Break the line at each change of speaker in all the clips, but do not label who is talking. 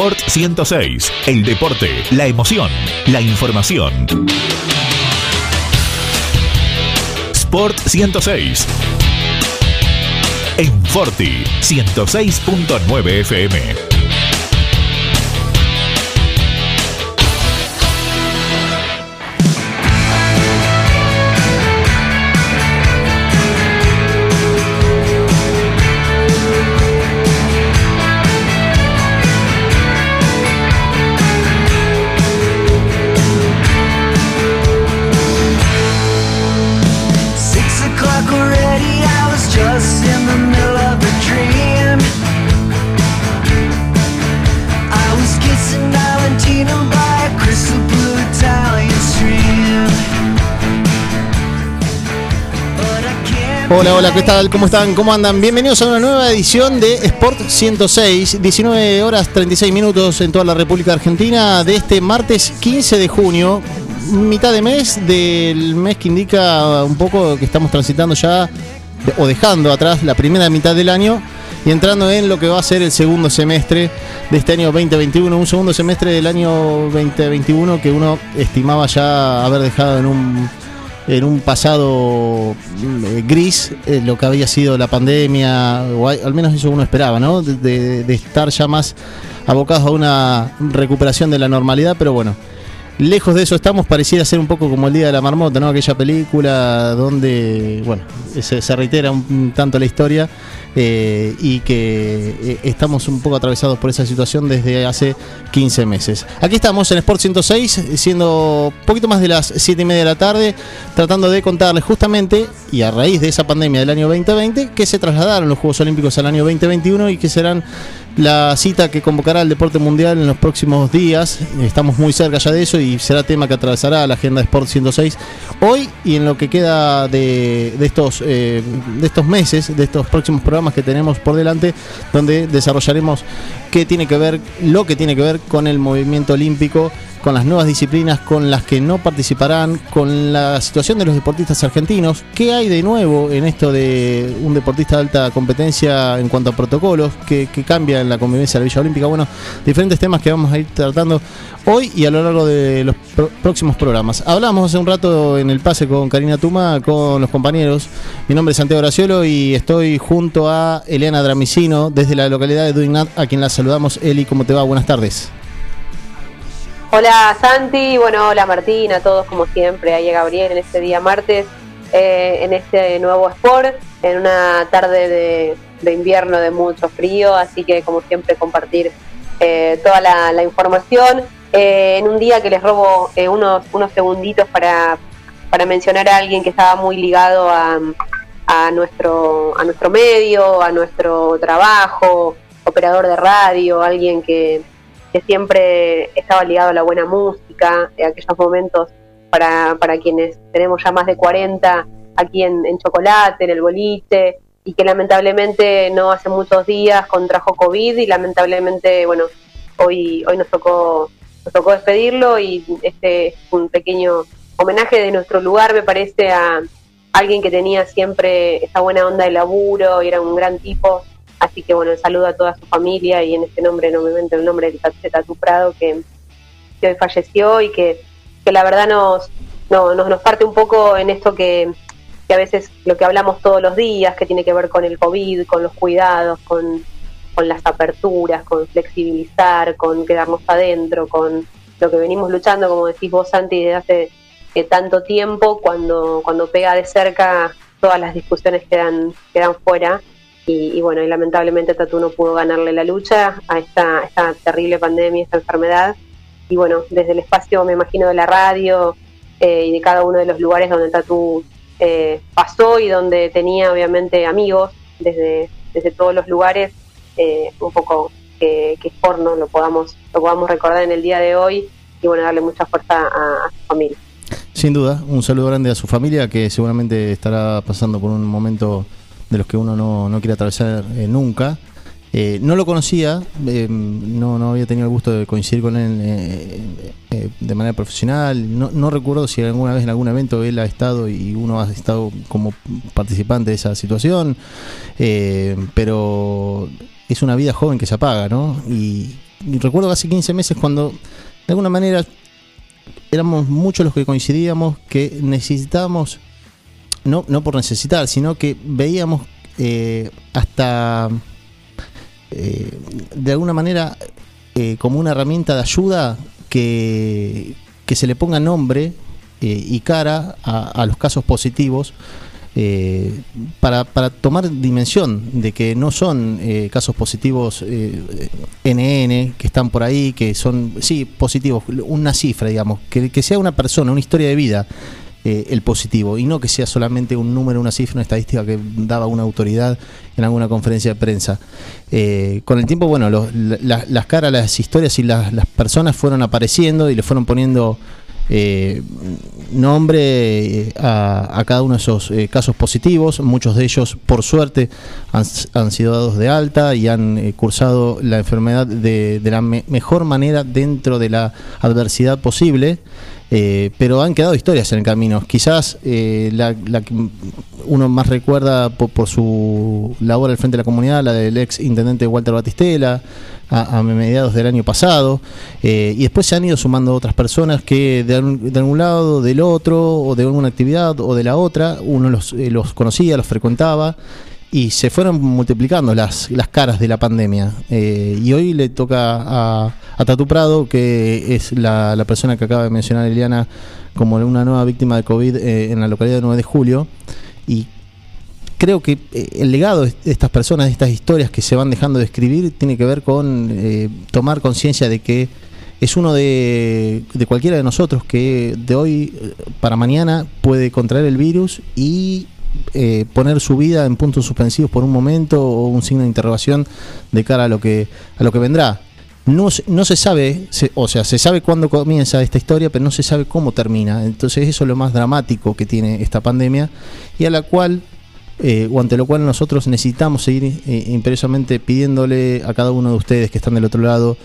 Sport 106. El deporte, la emoción, la información. Sport 106. En Forti 106.9 FM.
Hola, hola, ¿qué tal? ¿Cómo están? ¿Cómo andan? Bienvenidos a una nueva edición de Sport 106, 19 horas 36 minutos en toda la República Argentina de este martes 15 de junio, mitad de mes del mes que indica un poco que estamos transitando ya o dejando atrás la primera mitad del año y entrando en lo que va a ser el segundo semestre de este año 2021, un segundo semestre del año 2021 que uno estimaba ya haber dejado en un en un pasado eh, gris eh, lo que había sido la pandemia, o al menos eso uno esperaba, ¿no? De, estar ya más abocados a una recuperación de la normalidad, pero bueno, lejos de eso estamos, pareciera ser un poco como el Día de la Marmota, ¿no? Aquella película donde, bueno, se, reitera un tanto la historia eh, y que eh, estamos un poco atravesados por esa situación desde hace 15 meses. Aquí estamos en Sport 106, siendo poquito más de las 7 y media de la tarde, tratando de contarles justamente, y a raíz de esa pandemia del año 2020, que se trasladaron los Juegos Olímpicos al año 2021 y que serán la cita que convocará el deporte mundial en los próximos días. Estamos muy cerca ya de eso y será tema que atravesará la agenda de Sport 106 hoy y en lo que queda de, estos, eh, de estos meses, de estos próximos programas que tenemos por delante, donde desarrollaremos qué tiene que ver, lo que tiene que ver con el movimiento olímpico con las nuevas disciplinas con las que no participarán, con la situación de los deportistas argentinos. ¿Qué hay de nuevo en esto de un deportista de alta competencia en cuanto a protocolos? ¿Qué, cambia en la convivencia de la Villa Olímpica? Bueno, diferentes temas que vamos a ir tratando hoy y a lo largo de los próximos programas. Hablamos hace un rato en el pase con Karina Tuma, con los compañeros. Mi nombre es Santiago Graciolo y estoy junto a Eliana Dramicino desde la localidad de Duignat, a quien la saludamos. Eli, ¿cómo te va? Buenas tardes.
Hola Santi, bueno, hola Martín, a todos como siempre, ahí a Gabriel en este día martes, eh, en este nuevo sport, en una tarde de, invierno de mucho frío, así que como siempre compartir eh, toda la, información. Eh, en un día que les robo unos, unos segunditos para, para mencionar a alguien que estaba muy ligado a, a, nuestro, a nuestro medio, a nuestro trabajo, operador de radio, alguien que que siempre estaba ligado a la buena música, en aquellos momentos para, para quienes tenemos ya más de 40 aquí en, Chocolate, en el boliche, y que lamentablemente no hace muchos días contrajo COVID y lamentablemente, bueno, hoy, hoy nos tocó nos tocó despedirlo y este es un pequeño homenaje de nuestro lugar, me parece, a alguien que tenía siempre esa buena onda de laburo y era un gran tipo Así que bueno, saludo a toda su familia y en este nombre, nuevamente el nombre de Tatu Prado, que, hoy falleció y que, la verdad nos, no, nos, nos parte un poco en esto que, que a veces lo que hablamos todos los días, que tiene que ver con el COVID, con los cuidados, con, con las aperturas, con flexibilizar, con quedarnos adentro, con lo que venimos luchando, como decís vos, Santi, desde hace eh, tanto tiempo, cuando, cuando pega de cerca todas las discusiones quedan, quedan fuera y, bueno, y lamentablemente Tatu no pudo ganarle la lucha a esta, esta terrible pandemia, esta enfermedad. Y bueno, desde el espacio, me imagino, de la radio eh, y de cada uno de los lugares donde Tatu eh, pasó y donde tenía obviamente amigos desde, desde todos los lugares, eh, un poco que, que porno lo podamos, lo podamos recordar en el día de hoy y bueno, darle mucha fuerza a su familia.
Sin duda, un saludo grande a su familia que seguramente estará pasando por un momento de los que uno no, no quiere atravesar eh, nunca. Eh, no lo conocía, eh, no, no había tenido el gusto de coincidir con él de manera profesional. No, no, recuerdo si alguna vez en algún evento él ha estado y uno ha estado como participante de esa situación, pero es una vida joven que se apaga, ¿no? Y recuerdo hace 15 meses cuando de alguna manera éramos muchos los que coincidíamos que necesitábamos, no, no por necesitar, sino que veíamos eh, hasta eh, de alguna manera eh, como una herramienta de ayuda que, que se le ponga nombre y cara a, los casos positivos. para, para, tomar dimensión de que no son casos positivos NN que están por ahí, que son, sí, positivos, una cifra, digamos, que, que sea una persona, una historia de vida eh, el positivo y no que sea solamente un número, una cifra, una estadística que daba una autoridad en alguna conferencia de prensa. Eh, con el tiempo, bueno, las caras, las historias y las, personas fueron apareciendo y le fueron poniendo eh, nombre a, cada uno de esos casos positivos. Muchos de ellos, por suerte, han, sido dados de alta y han cursado la enfermedad de, la mejor manera dentro de la adversidad posible. Eh, pero han quedado historias en el camino. Quizás eh, la, que uno más recuerda por, su labor al frente de la comunidad, la del ex intendente Walter Batistela, a, mediados del año pasado, eh, y después se han ido sumando otras personas que de, algún lado, del otro, o de alguna actividad, o de la otra, uno los, los conocía, los frecuentaba, y se fueron multiplicando las, las caras de la pandemia. Eh, y hoy le toca a, a, Tatu Prado, que es la, la, persona que acaba de mencionar Eliana como una nueva víctima de COVID eh, en la localidad de 9 de julio. Y creo que eh, el legado de estas personas, de estas historias que se van dejando de escribir, tiene que ver con tomar conciencia de que es uno de, de cualquiera de nosotros que de hoy para mañana puede contraer el virus y eh, poner su vida en puntos suspensivos por un momento o un signo de interrogación de cara a lo que, a lo que vendrá. No, no se sabe, o sea, se sabe cuándo comienza esta historia, pero no se sabe cómo termina. Entonces eso es lo más dramático que tiene esta pandemia y a la cual, eh, o ante lo cual nosotros necesitamos seguir eh, imperiosamente pidiéndole a cada uno de ustedes que están del otro lado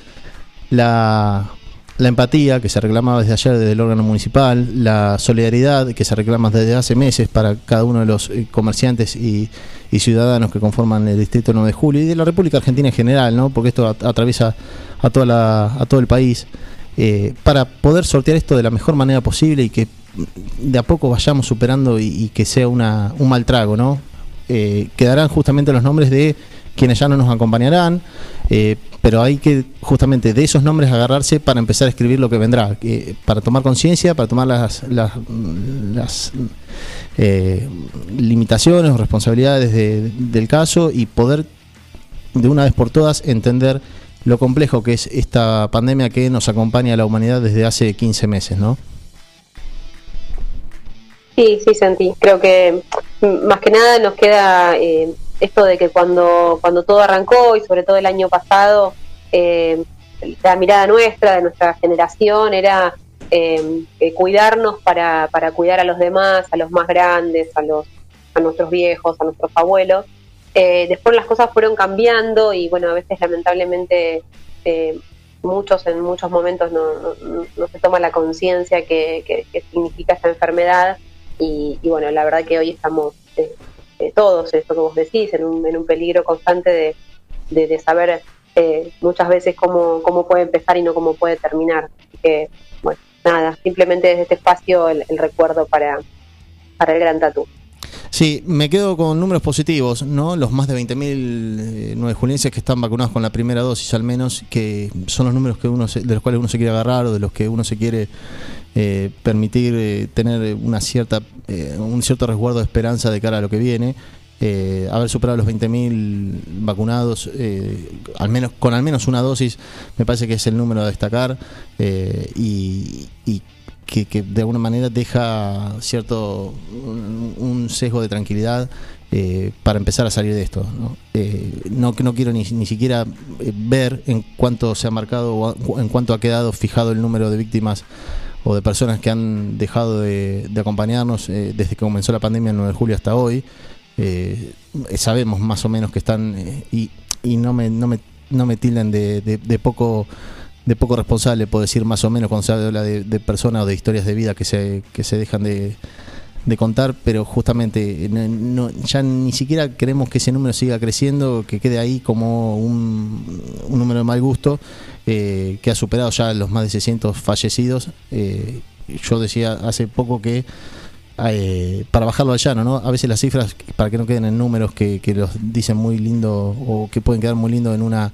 la, la empatía que se reclama desde ayer desde el órgano municipal, la solidaridad que se reclama desde hace meses para cada uno de los eh, comerciantes y, ciudadanos que conforman el distrito 9 de julio y de la República Argentina en general, ¿no? porque esto atraviesa a, toda la, a todo el país, eh, para poder sortear esto de la mejor manera posible y que de a poco vayamos superando y, que sea una, un mal trago. ¿no? Eh, quedarán justamente los nombres de quienes ya no nos acompañarán, eh, pero hay que justamente de esos nombres agarrarse para empezar a escribir lo que vendrá, para tomar conciencia, para tomar las, las, eh, limitaciones o responsabilidades del caso y poder de una vez por todas entender lo complejo que es esta pandemia que nos acompaña a la humanidad desde hace 15 meses, ¿no?
Sí, sí, Santi. Creo que mm, más que nada nos queda eh, esto de que cuando, cuando todo arrancó y sobre todo el año pasado, eh, la mirada nuestra, de nuestra generación, era eh, cuidarnos para, para cuidar a los demás, a los más grandes, a, los, a nuestros viejos, a nuestros abuelos. después las cosas fueron cambiando y bueno, a veces lamentablemente muchos en muchos momentos no, no, se toma la conciencia que, que, significa esta enfermedad y, bueno, la verdad que hoy estamos eh, todos, esto que vos decís, en un, en un peligro constante de, de, saber eh, muchas veces cómo, cómo puede empezar y no cómo puede terminar. Así que, bueno, nada, simplemente desde este espacio el, recuerdo para, para el Gran Tatú.
Sí, me quedo con números positivos, ¿no? Los más de 20.000 eh, nueve julienses que están vacunados con la primera dosis al menos, que son los números que uno de los cuales uno se quiere agarrar o de los que uno se quiere eh, permitir eh, tener una cierta, eh, un cierto resguardo de esperanza de cara a lo que viene. haber superado los 20.000 vacunados, al menos con al menos una dosis, me parece que es el número a destacar y, que, de alguna manera deja cierto un, sesgo de tranquilidad para empezar a salir de esto. No, no, no quiero ni, ni siquiera ver en cuánto se ha marcado o en cuánto ha quedado fijado el número de víctimas o de personas que han dejado de, acompañarnos eh, desde que comenzó la pandemia el 9 de julio hasta hoy. Eh, sabemos más o menos que están eh, y, y, no me no me no me tilden de, de, poco de poco responsable puedo decir más o menos cuando se habla de, personas o de historias de vida que se que se dejan de, contar pero justamente no, ya ni siquiera queremos que ese número siga creciendo que quede ahí como un, un número de mal gusto eh, que ha superado ya los más de 600 fallecidos. Eh, yo decía hace poco que eh, para bajarlo al llano, ¿no? A veces las cifras, para que no queden en números que, que los dicen muy lindo o que pueden quedar muy lindo en una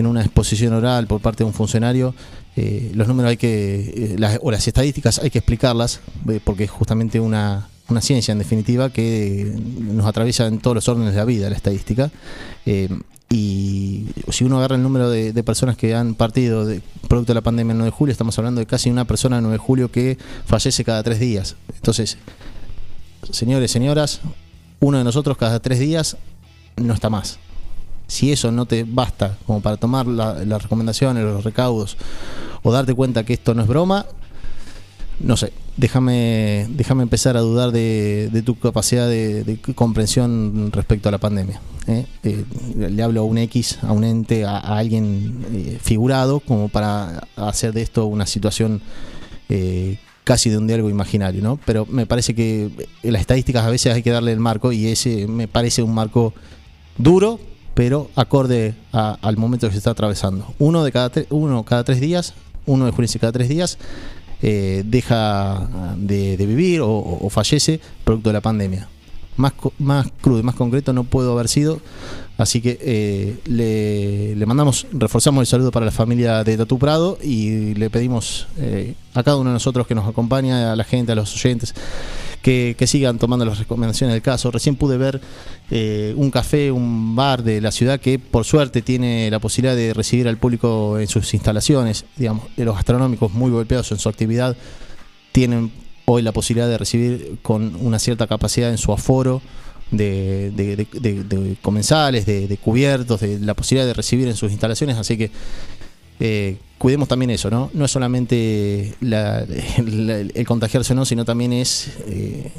en una exposición oral por parte de un funcionario, eh, los números hay que, eh, las, o las estadísticas hay que explicarlas, eh, porque es justamente una, una ciencia en definitiva que nos atraviesa en todos los órdenes de la vida, la estadística. Y si uno agarra el número de, de personas que han partido de, producto de la pandemia el 9 de julio, estamos hablando de casi una persona el 9 de julio que fallece cada tres días. Entonces, señores, señoras, uno de nosotros cada tres días no está más. Si eso no te basta como para tomar la- las recomendaciones, los recaudos o darte cuenta que esto no es broma, no sé, déjame, déjame empezar a dudar de, de tu capacidad de, de comprensión respecto a la pandemia. ¿eh? Eh, le hablo a un X, a un ente, a, alguien eh, figurado, como para hacer de esto una situación eh, casi de un diálogo imaginario, ¿no? Pero me parece que las estadísticas a veces hay que darle el marco y ese me parece un marco duro, pero acorde a- al momento que se está atravesando. Uno de cada uno cada tres días, uno de julio cada tres días eh, deja de, vivir o, fallece producto de la pandemia. Más, más crudo y más concreto no puedo haber sido, así que eh, le, le mandamos, reforzamos el saludo para la familia de Tatu Prado y le pedimos eh, a cada uno de nosotros que nos acompaña, a la gente, a los oyentes, que, sigan tomando las recomendaciones del caso. Recién pude ver eh, un café, un bar de la ciudad que por suerte tiene la posibilidad de recibir al público en sus instalaciones, digamos, los gastronómicos muy golpeados en su actividad, tienen hoy la posibilidad de recibir con una cierta capacidad en su aforo de, de- de- de- comensales, de, de cubiertos, de la posibilidad de recibir en sus instalaciones, así que eh, cuidemos también eso, ¿no? No es solamente la- el contagiarse o no, sino también es eh,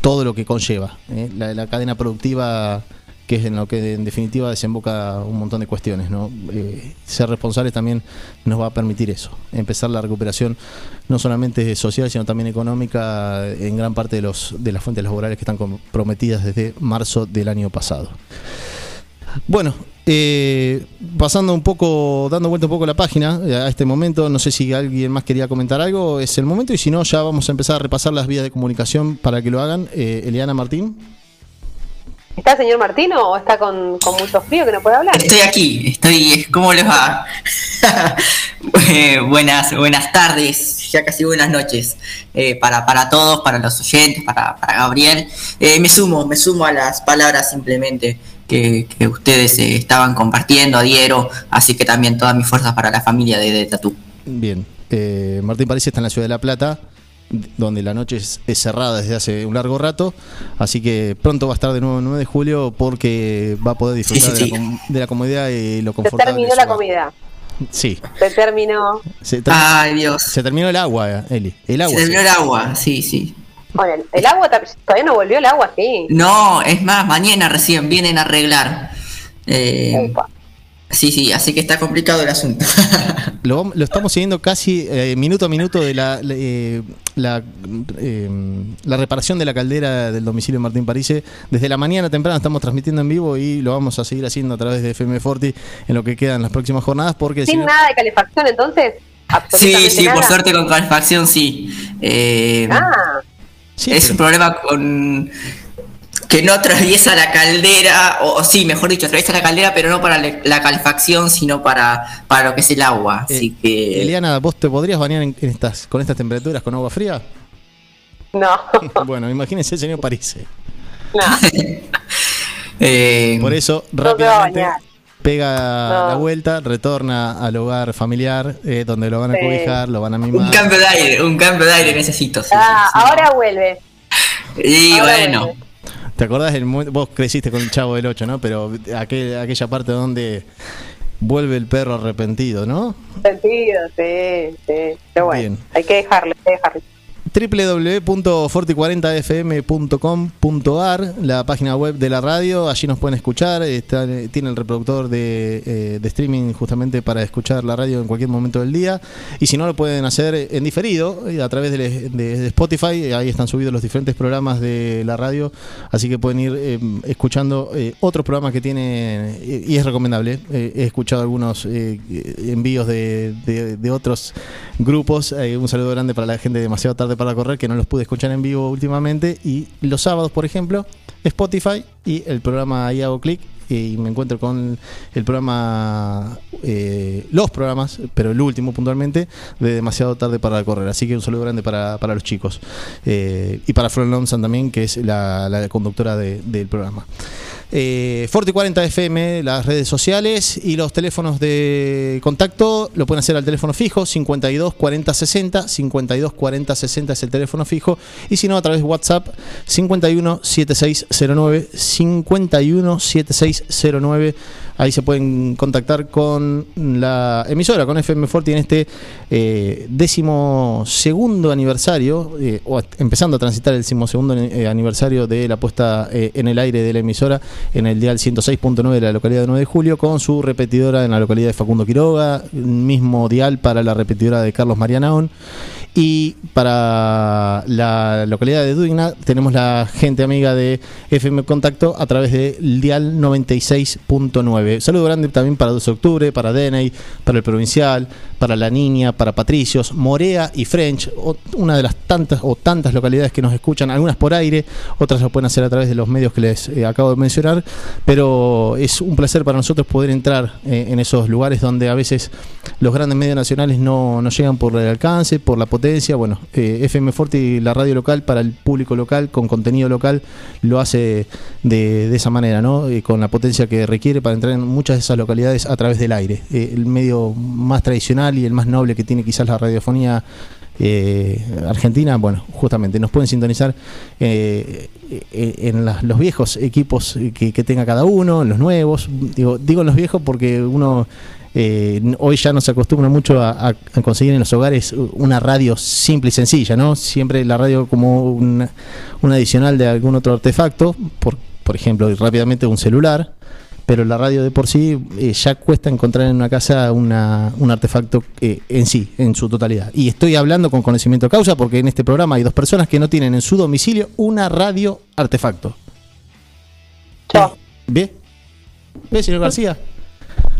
todo lo que conlleva. ¿eh? La, la cadena productiva, que es en lo que en definitiva desemboca un montón de cuestiones, ¿no? Eh, ser responsables también nos va a permitir eso, empezar la recuperación no solamente social, sino también económica en gran parte de, los, de las fuentes laborales que están comprometidas desde marzo del año pasado. Bueno, eh, pasando un poco, dando vuelta un poco la página eh, a este momento, no sé si alguien más quería comentar algo, es el momento y si no, ya vamos a empezar a repasar las vías de comunicación para que lo hagan. Eh, Eliana Martín.
¿Está el señor Martino o está con, con mucho frío que no puede hablar?
Estoy aquí, estoy. ¿Cómo les va? Eh, buenas, buenas tardes, ya casi buenas noches eh, para, para todos, para los oyentes, para, para Gabriel. Eh, me sumo, me sumo a las palabras simplemente que, que ustedes eh, estaban compartiendo, adhiero, así que también todas mis fuerzas para la familia de, de Tatú.
Bien, eh, Martín París está en la ciudad de La Plata, donde la noche es, es cerrada desde hace un largo rato, así que pronto va a estar de nuevo el 9 de julio porque va a poder disfrutar
Sí, sí,
de, la, com- de la comodidad y lo
Se
confortable.
terminó
de su
la comida.
Sí,
Se terminó.
se, ter-
Ay, Dios.
se terminó el agua, Eli. El agua.
Se terminó
sí.
el agua, sí, sí.
Bueno, el, el agua todavía no volvió el agua, sí.
No, es más, mañana recién vienen a arreglar. Eh, sí, sí, así que está complicado el asunto.
Lo, lo estamos siguiendo casi eh, minuto a minuto de la, la, eh, la, eh, la reparación de la caldera del domicilio de Martín Parise. Desde la mañana temprano estamos transmitiendo en vivo y lo vamos a seguir haciendo a través de FM Forti en lo que quedan las próximas jornadas porque
Sin nada de calefacción, entonces.
Sí,
Absolutamente
sí, por suerte con calefacción sí. Eh,
Ah,
Sí,
es
pero-
un problema con que no atraviesa la caldera, o, o sí, mejor dicho, atraviesa la caldera, pero no para le- la calefacción, sino para, para lo que es el agua.
eh,
Así que
Eliana, ¿vos te podrías bañar en, en estas, con estas temperaturas con agua fría?
no.
bueno, imagínense el señor Parise.
no.
eh,
Por eso, rápidamente. Pega
No.
la vuelta, retorna al hogar familiar, eh, donde lo van a
Sí.
cobijar, lo van a mimar.
un cambio de aire, un cambio de aire necesito. sí,
Ah,
sí, sí.
ahora vuelve.
Y
ahora
bueno,
vuelve.
¿Te acordás momento? Vos creciste con el chavo del 8, ¿no? Pero aquel, aquella parte donde vuelve el perro arrepentido, ¿no?
Sentido, sí, sí. Pero bueno,
Bien.
hay que dejarlo, hay que dejarlo.
www.forti40fm.com.ar, la página web de la radio, allí nos pueden escuchar, está, tiene el reproductor de, eh, de, streaming justamente para escuchar la radio en cualquier momento del día, y si no lo pueden hacer en diferido eh, a través de, de Spotify, ahí están subidos los diferentes programas de la radio, así que pueden ir eh, escuchando eh, otros programas que tiene, y es recomendable, he escuchado algunos envíos de, de, otros grupos, un saludo grande para la gente demasiado tarde para correr, que no los pude escuchar en vivo últimamente. Y los sábados, por ejemplo, Spotify y el programa Ahí hago clic y me encuentro con el programa, eh, los programas, pero el último puntualmente, de demasiado tarde para correr. Así que un saludo grande para, para los chicos. Eh, y para Fran Lonsan también, que es la, la conductora de, del programa. Eh, Forte 40 FM, las redes sociales y los teléfonos de contacto lo pueden hacer al teléfono fijo 52 40 60, 52 40 60 es el teléfono fijo y si no a través de WhatsApp 51 7609, 51 7609 Ahí se pueden contactar con la emisora, con FM Forti en este eh, décimo segundo aniversario, eh, o empezando a transitar el décimo segundo eh, aniversario de la puesta eh, en el aire de la emisora en el dial 106.9 de la localidad de 9 de julio, con su repetidora en la localidad de Facundo Quiroga, mismo dial para la repetidora de Carlos Marianaón. Y para la localidad de Duigna tenemos la gente amiga de FM Contacto a través del dial 96.9. Saludo grande también para 2 de octubre, para Deney, para el Provincial, para La Niña, para Patricios, Morea y French, una de las tantas o tantas localidades que nos escuchan, algunas por aire, otras lo pueden hacer a través de los medios que les eh, acabo de mencionar, pero es un placer para nosotros poder entrar eh, en esos lugares donde a veces los grandes medios nacionales no, no llegan por el alcance, por la potencia bueno, eh, FM Forti, la radio local para el público local, con contenido local, lo hace de, de esa manera, ¿no? Con la potencia que requiere para entrar en muchas de esas localidades a través del aire. El medio más tradicional y el más noble que tiene quizás la radiofonía eh, Argentina, bueno, justamente nos pueden sintonizar eh, en la, los viejos equipos que, tenga cada uno, en los nuevos. Digo, digo en los viejos porque uno eh, hoy ya no se acostumbra mucho a, a, conseguir en los hogares una radio simple y sencilla, ¿no? Siempre la radio como un, un adicional de algún otro artefacto, por, por ejemplo, rápidamente un celular, pero la radio de por sí eh, ya cuesta encontrar en una casa una, un artefacto eh, en sí, en su totalidad. Y estoy hablando con conocimiento de causa porque en este programa hay dos personas que no tienen en su domicilio una radio artefacto.
Chao.
¿Ve? ¿Ve, señor García?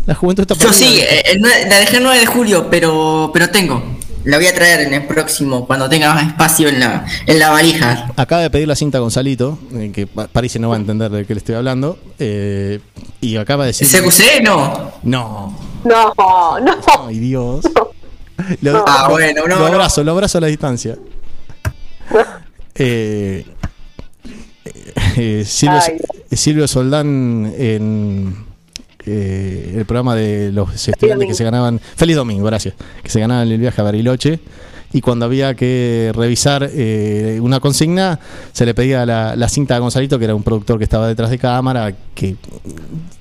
La juventud está
Yo sí, eh, la dejé el 9 de julio, pero, pero tengo. La voy a traer en el próximo, cuando tenga más espacio en la, en la valija.
Acaba de pedir la cinta Gonzalito, eh, que parece no va a entender de qué le estoy hablando. Eh, y acaba de decir.
¿CQC? No.
No.
No, no.
Ay, Dios.
No.
Lo,
ah, bueno, no.
Lo abrazo, no. lo abrazo a la distancia. Eh, eh, Silvio, Silvio Soldán en eh, el programa de los estudiantes que se ganaban, feliz domingo, gracias, que se ganaban el viaje a Bariloche y cuando había que revisar eh, una consigna se le pedía la, la, cinta a Gonzalito, que era un productor que estaba detrás de cámara, que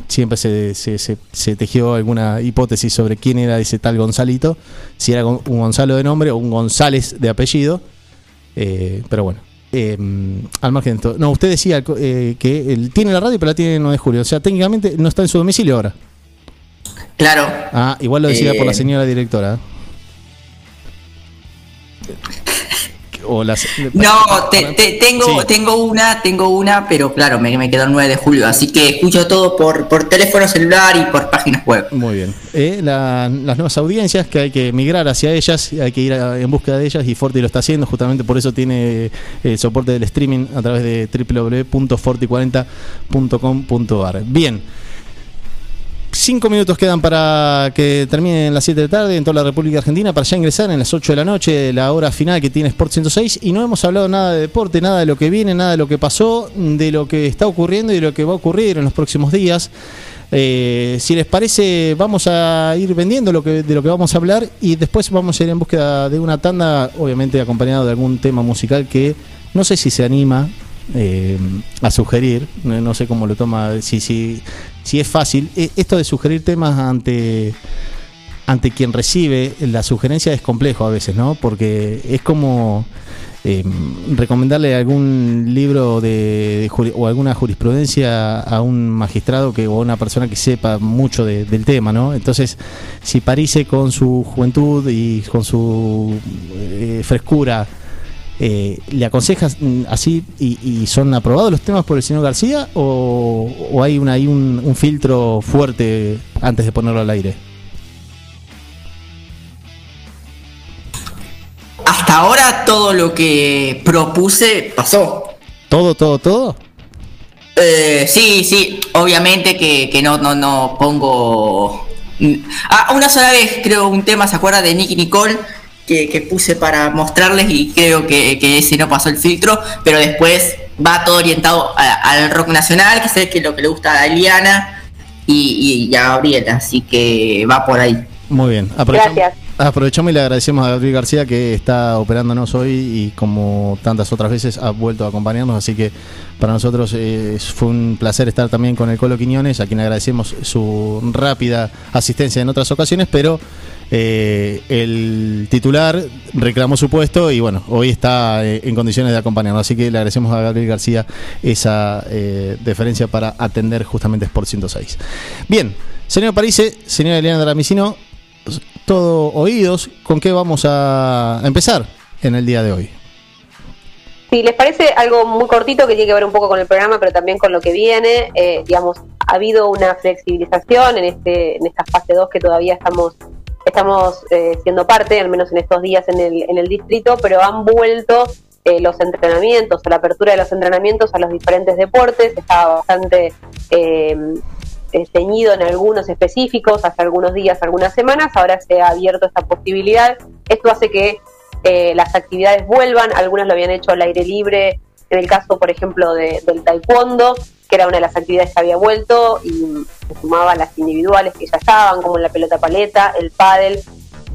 siempre se, se, se, se, tejió alguna hipótesis sobre quién era ese tal Gonzalito, si era un Gonzalo de nombre o un González de apellido, eh, pero bueno. Eh, al margen de todo. No, usted decía eh, que él tiene la radio, pero la tiene el 9 de julio. O sea, técnicamente no está en su domicilio ahora.
Claro.
Ah, igual lo decía eh... por la señora directora.
O las, no, te, te, tengo, sí. tengo una, tengo una, pero claro, me, me, quedó el 9 de julio, así que escucho todo por, por teléfono celular y por páginas web.
Muy bien. Eh, la, las nuevas audiencias que hay que migrar hacia ellas, hay que ir a, en búsqueda de ellas y Forti lo está haciendo, justamente por eso tiene el soporte del streaming a través de www.forti40.com.ar. Bien. Cinco minutos quedan para que terminen las 7 de la tarde en toda la República Argentina para ya ingresar en las 8 de la noche, la hora final que tiene Sport 106. Y no hemos hablado nada de deporte, nada de lo que viene, nada de lo que pasó, de lo que está ocurriendo y de lo que va a ocurrir en los próximos días. Eh, si les parece, vamos a ir vendiendo lo que, de lo que vamos a hablar y después vamos a ir en búsqueda de una tanda, obviamente acompañado de algún tema musical que no sé si se anima eh, a sugerir, no, no, sé cómo lo toma, si, si, si es fácil. Esto de sugerir temas ante, ante quien recibe la sugerencia es complejo a veces, ¿no? Porque es como eh, recomendarle algún libro de, o alguna jurisprudencia a un magistrado que o a una persona que sepa mucho del tema, ¿no? Entonces, si Parise con su juventud y con su eh, frescura eh, ¿le aconsejas mm, así y, son aprobados los temas por el señor García o, hay, una, hay un filtro fuerte antes de ponerlo al aire?
hasta ahora todo lo que propuse pasó.
¿Todo, todo, todo?
Eh, sí, sí, obviamente que, no, no, no pongo... Ah, una sola vez creo un tema, ¿se acuerda de Nicky Nicole? Que, puse para mostrarles y creo que, ese no pasó el filtro, pero después va todo orientado al rock nacional, que sé que es lo que le gusta a Eliana y, y, a Gabriela, así que va por ahí.
Muy bien, Gracias. Aprovechamos y le agradecemos a Gabriel García que está operándonos hoy y como tantas otras veces ha vuelto a acompañarnos, así que para nosotros eh, fue un placer estar también con el Colo Quiñones, a quien agradecemos su rápida asistencia en otras ocasiones, pero eh, el titular reclamó su puesto y bueno, hoy está eh, en condiciones de acompañarnos, así que le agradecemos a Gabriel García esa deferencia para atender justamente Sport 106. Bien, señor Parise, señora Eliana Dramicino, todo oídos. ¿Con qué vamos a empezar en el día de hoy?
Si les parece algo muy cortito que tiene que ver un poco con el programa, pero también con lo que viene, eh, digamos, ha habido una flexibilización en este en esta fase 2 que todavía estamos estamos eh, siendo parte, al menos en estos días en el, en el distrito, pero han vuelto eh, los entrenamientos la apertura de los entrenamientos a los diferentes deportes. Estaba bastante eh, ceñido en algunos específicos hace algunos días, algunas semanas, ahora se ha abierto esta posibilidad. Esto hace que eh, las actividades vuelvan, algunas lo habían hecho al aire libre, en el caso, por ejemplo, de, del taekwondo, que era una de las actividades que había vuelto y se sumaban las individuales que ya estaban, como la pelota paleta, el pádel,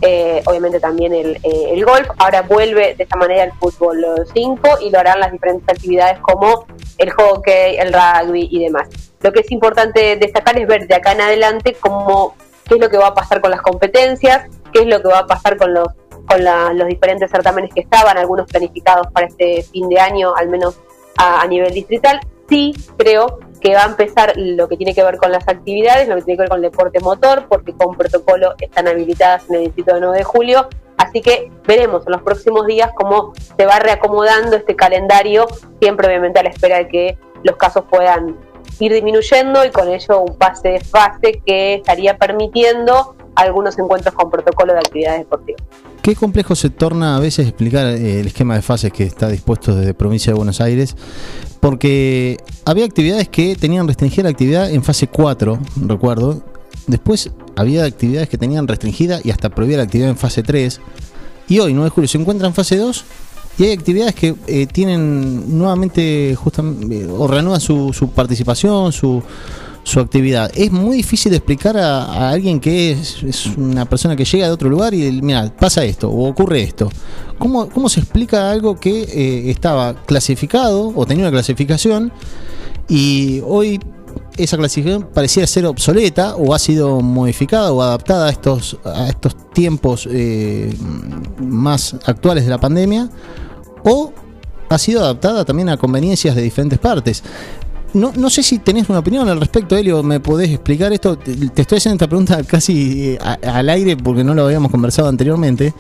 eh, obviamente también el, el, golf. Ahora vuelve de esta manera el fútbol 5 y lo harán las diferentes actividades como el hockey, el rugby y demás. Lo que es importante destacar es ver de acá en adelante cómo, qué es lo que va a pasar con las competencias, qué es lo que va a pasar con los, con los diferentes certámenes que estaban, algunos planificados para este fin de año, al menos a, nivel distrital. Sí, creo que va a empezar lo que tiene que ver con las actividades, lo que tiene que ver con el deporte motor, porque con protocolo están habilitadas en el distrito de 9 de julio. Así que veremos en los próximos días cómo se va reacomodando este calendario, siempre obviamente a la espera de que los casos puedan ir disminuyendo y con ello un pase de fase que estaría permitiendo algunos encuentros con protocolo de actividades deportivas.
Qué complejo se torna a veces explicar eh, el esquema de fases que está dispuesto desde provincia de Buenos Aires, porque había actividades que tenían restringida la actividad en fase 4, recuerdo. Después había actividades que tenían restringida y hasta prohibida la actividad en fase 3. Y hoy, 9 de julio, se encuentra en fase 2 y hay actividades que eh, tienen nuevamente justamente, eh, o reanudan su, su participación, su, su actividad. Es muy difícil de explicar a, alguien que es, una persona que llega de otro lugar y mira, pasa esto o ocurre esto. ¿Cómo, cómo se explica algo que eh, estaba clasificado o tenía una clasificación y hoy esa clasificación parecía ser obsoleta o ha sido modificada o adaptada a estos, a estos tiempos más actuales de la pandemia? o ha sido adaptada también a conveniencias de diferentes partes. No, no sé si tenés una opinión al respecto, Elio, ¿me podés explicar esto? Te, estoy haciendo esta pregunta casi eh, al aire porque no lo habíamos conversado anteriormente,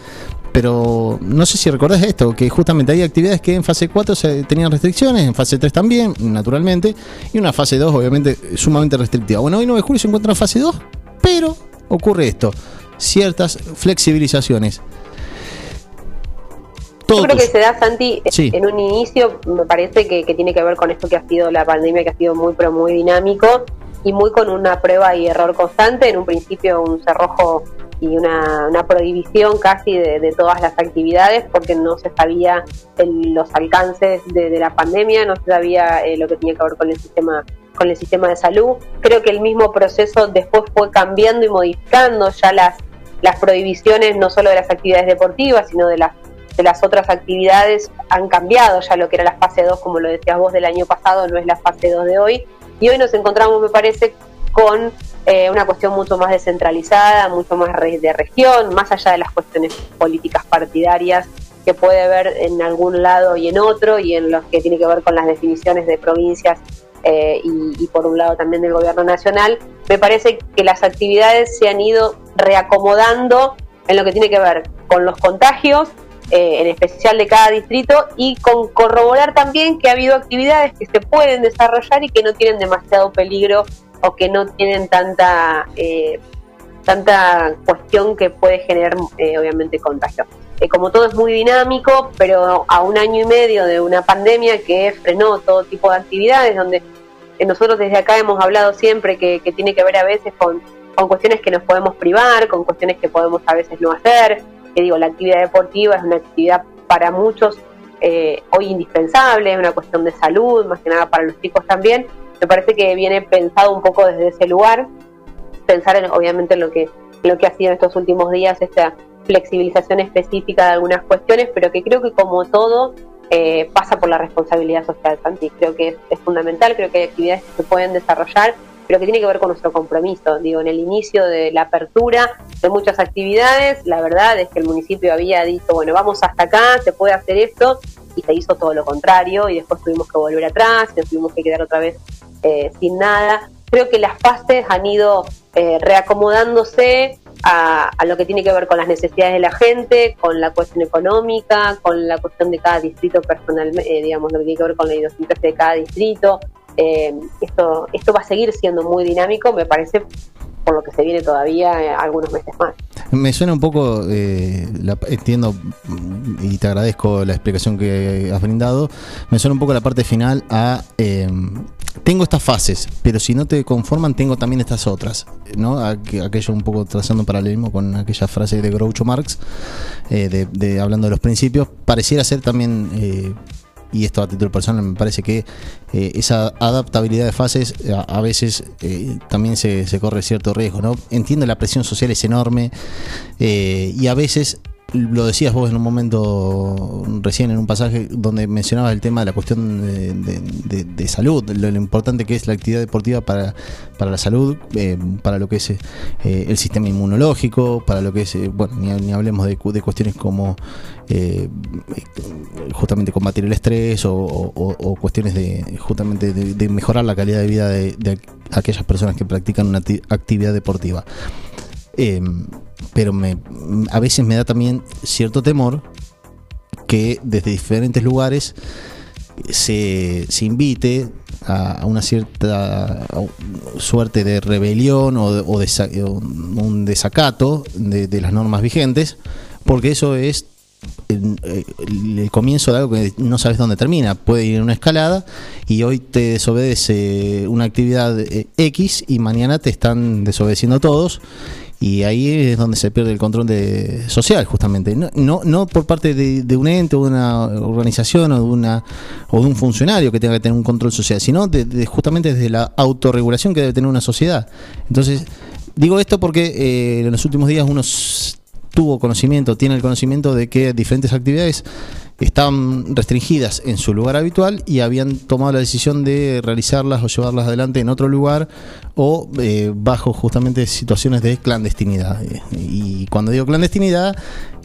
pero no sé si recordás esto, que justamente hay actividades que en fase 4 se tenían restricciones, en fase 3 también, naturalmente, y una fase 2 obviamente sumamente restrictiva. Bueno, hoy 9 de julio se encuentra en fase 2, pero ocurre esto, ciertas flexibilizaciones.
Yo creo que se da, Santi, en un inicio, me parece que, tiene que ver con esto que ha sido la pandemia, que ha sido muy, pero muy dinámico y muy con una prueba y error constante. En un principio, un cerrojo y una, prohibición casi de, todas las actividades porque no se sabía los alcances de, la pandemia, no se sabía eh, lo que tenía que ver con el sistema con el sistema de salud. Creo que el mismo proceso después fue cambiando y modificando ya las las prohibiciones no solo de las actividades deportivas, sino de las de las otras actividades han cambiado ya lo que era la fase 2, como lo decías vos del año pasado, no es la fase 2 de hoy. Y hoy nos encontramos, me parece, con eh, una cuestión mucho más descentralizada, mucho más de región, más allá de las cuestiones políticas partidarias que puede ver en algún lado y en otro, y en los que tiene que ver con las definiciones de provincias eh, y, por un lado también del gobierno nacional, me parece que las actividades se han ido reacomodando en lo que tiene que ver con los contagios, eh, en especial de cada distrito, y con corroborar también que ha habido actividades que se pueden desarrollar y que no tienen demasiado peligro o que no tienen tanta, eh, tanta cuestión que puede generar obviamente contagio. como todo es muy dinámico, pero a un año y medio de una pandemia que frenó todo tipo de actividades, donde nosotros desde acá hemos hablado siempre que, tiene que ver a veces con, cuestiones que nos podemos privar, con cuestiones que podemos a veces no hacer. Que digo, la actividad deportiva es una actividad para muchos eh, hoy indispensable, es una cuestión de salud, más que nada para los chicos también. Me parece que viene pensado un poco desde ese lugar, pensar en, obviamente en lo que, lo que ha sido en estos últimos días esta flexibilización específica de algunas cuestiones, pero que creo que como todo eh, pasa por la responsabilidad social, Santi. Creo que es, fundamental, creo que hay actividades que se pueden desarrollar, pero que tiene que ver con nuestro compromiso. Digo, en el inicio de la apertura de muchas actividades, la verdad es que el municipio había dicho, bueno, vamos hasta acá, se puede hacer esto, y se hizo todo lo contrario, y después tuvimos que volver atrás, tuvimos que quedar otra vez eh, sin nada. Creo que las fases han ido eh, reacomodándose a, lo que tiene que ver con las necesidades de la gente, con la cuestión económica, con la cuestión de cada distrito personal, eh, digamos, lo que tiene que ver con la idiosincrasia de cada distrito. Eh, esto, esto va a seguir siendo muy dinámico, me parece, por lo que se viene todavía eh, algunos meses más.
Me suena un poco, entiendo y te agradezco la explicación que has brindado, me suena un poco la parte final a tengo estas fases, pero si no te conforman, tengo también estas otras. ¿no? Aquello un poco trazando un paralelismo con aquella frase de Groucho Marx, eh, de, hablando de los principios, pareciera ser también, eh, y esto a título personal, me parece que eh, esa adaptabilidad de fases a, veces también se, se, corre cierto riesgo. ¿no? Entiendo la presión social es enorme y a veces lo decías vos en un momento recién en un pasaje donde mencionabas el tema de la cuestión de, salud, lo, importante que es la actividad deportiva para, para la salud, eh, para lo que es eh, el sistema inmunológico, para lo que es, eh, bueno, ni, hablemos de, cuestiones como justamente combatir el estrés o, cuestiones de justamente de, mejorar la calidad de vida de, aquellas personas que practican una actividad deportiva. Pero me, a veces me da también cierto temor que desde diferentes lugares se, se invite a, una cierta suerte de rebelión o, de, un desacato de, las normas vigentes, porque eso es el, comienzo de algo que no sabes dónde termina. Puede ir en una escalada y hoy te desobedece una actividad eh, X y mañana te están desobedeciendo todos y ahí es donde se pierde el control de, social justamente. No, no, por parte de, un ente o de una organización o de una o de un funcionario que tenga que tener un control social sino de, justamente desde la autorregulación que debe tener una sociedad. Entonces digo esto porque eh, en los últimos días uno tuvo conocimiento tiene el conocimiento de que diferentes actividades estaban restringidas en su lugar habitual y habían tomado la decisión de realizarlas o llevarlas adelante en otro lugar o eh, bajo justamente situaciones de clandestinidad. Y cuando digo clandestinidad,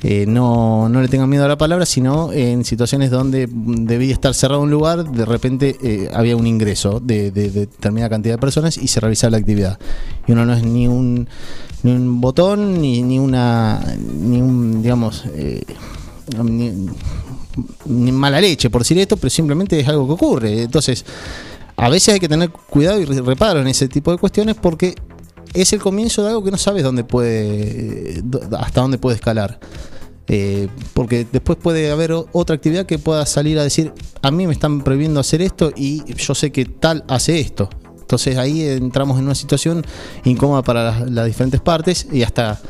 eh, no, no le tengan miedo a la palabra, sino en situaciones donde debía estar cerrado un lugar, de repente eh, había un ingreso de, determinada cantidad de personas y se realizaba la actividad. Y uno no es ni un, ni un botón, ni, ni una, ni un, digamos, ni mala leche por decir esto, pero simplemente es algo que ocurre. Entonces, a veces hay que tener cuidado y reparo en ese tipo de cuestiones porque es el comienzo de algo que no sabes dónde puede, hasta dónde puede escalar. Eh, porque después puede haber otra actividad que pueda salir a decir, a mí me están prohibiendo hacer esto y yo sé que tal hace esto. Entonces ahí entramos en una situación incómoda para las diferentes partes y hasta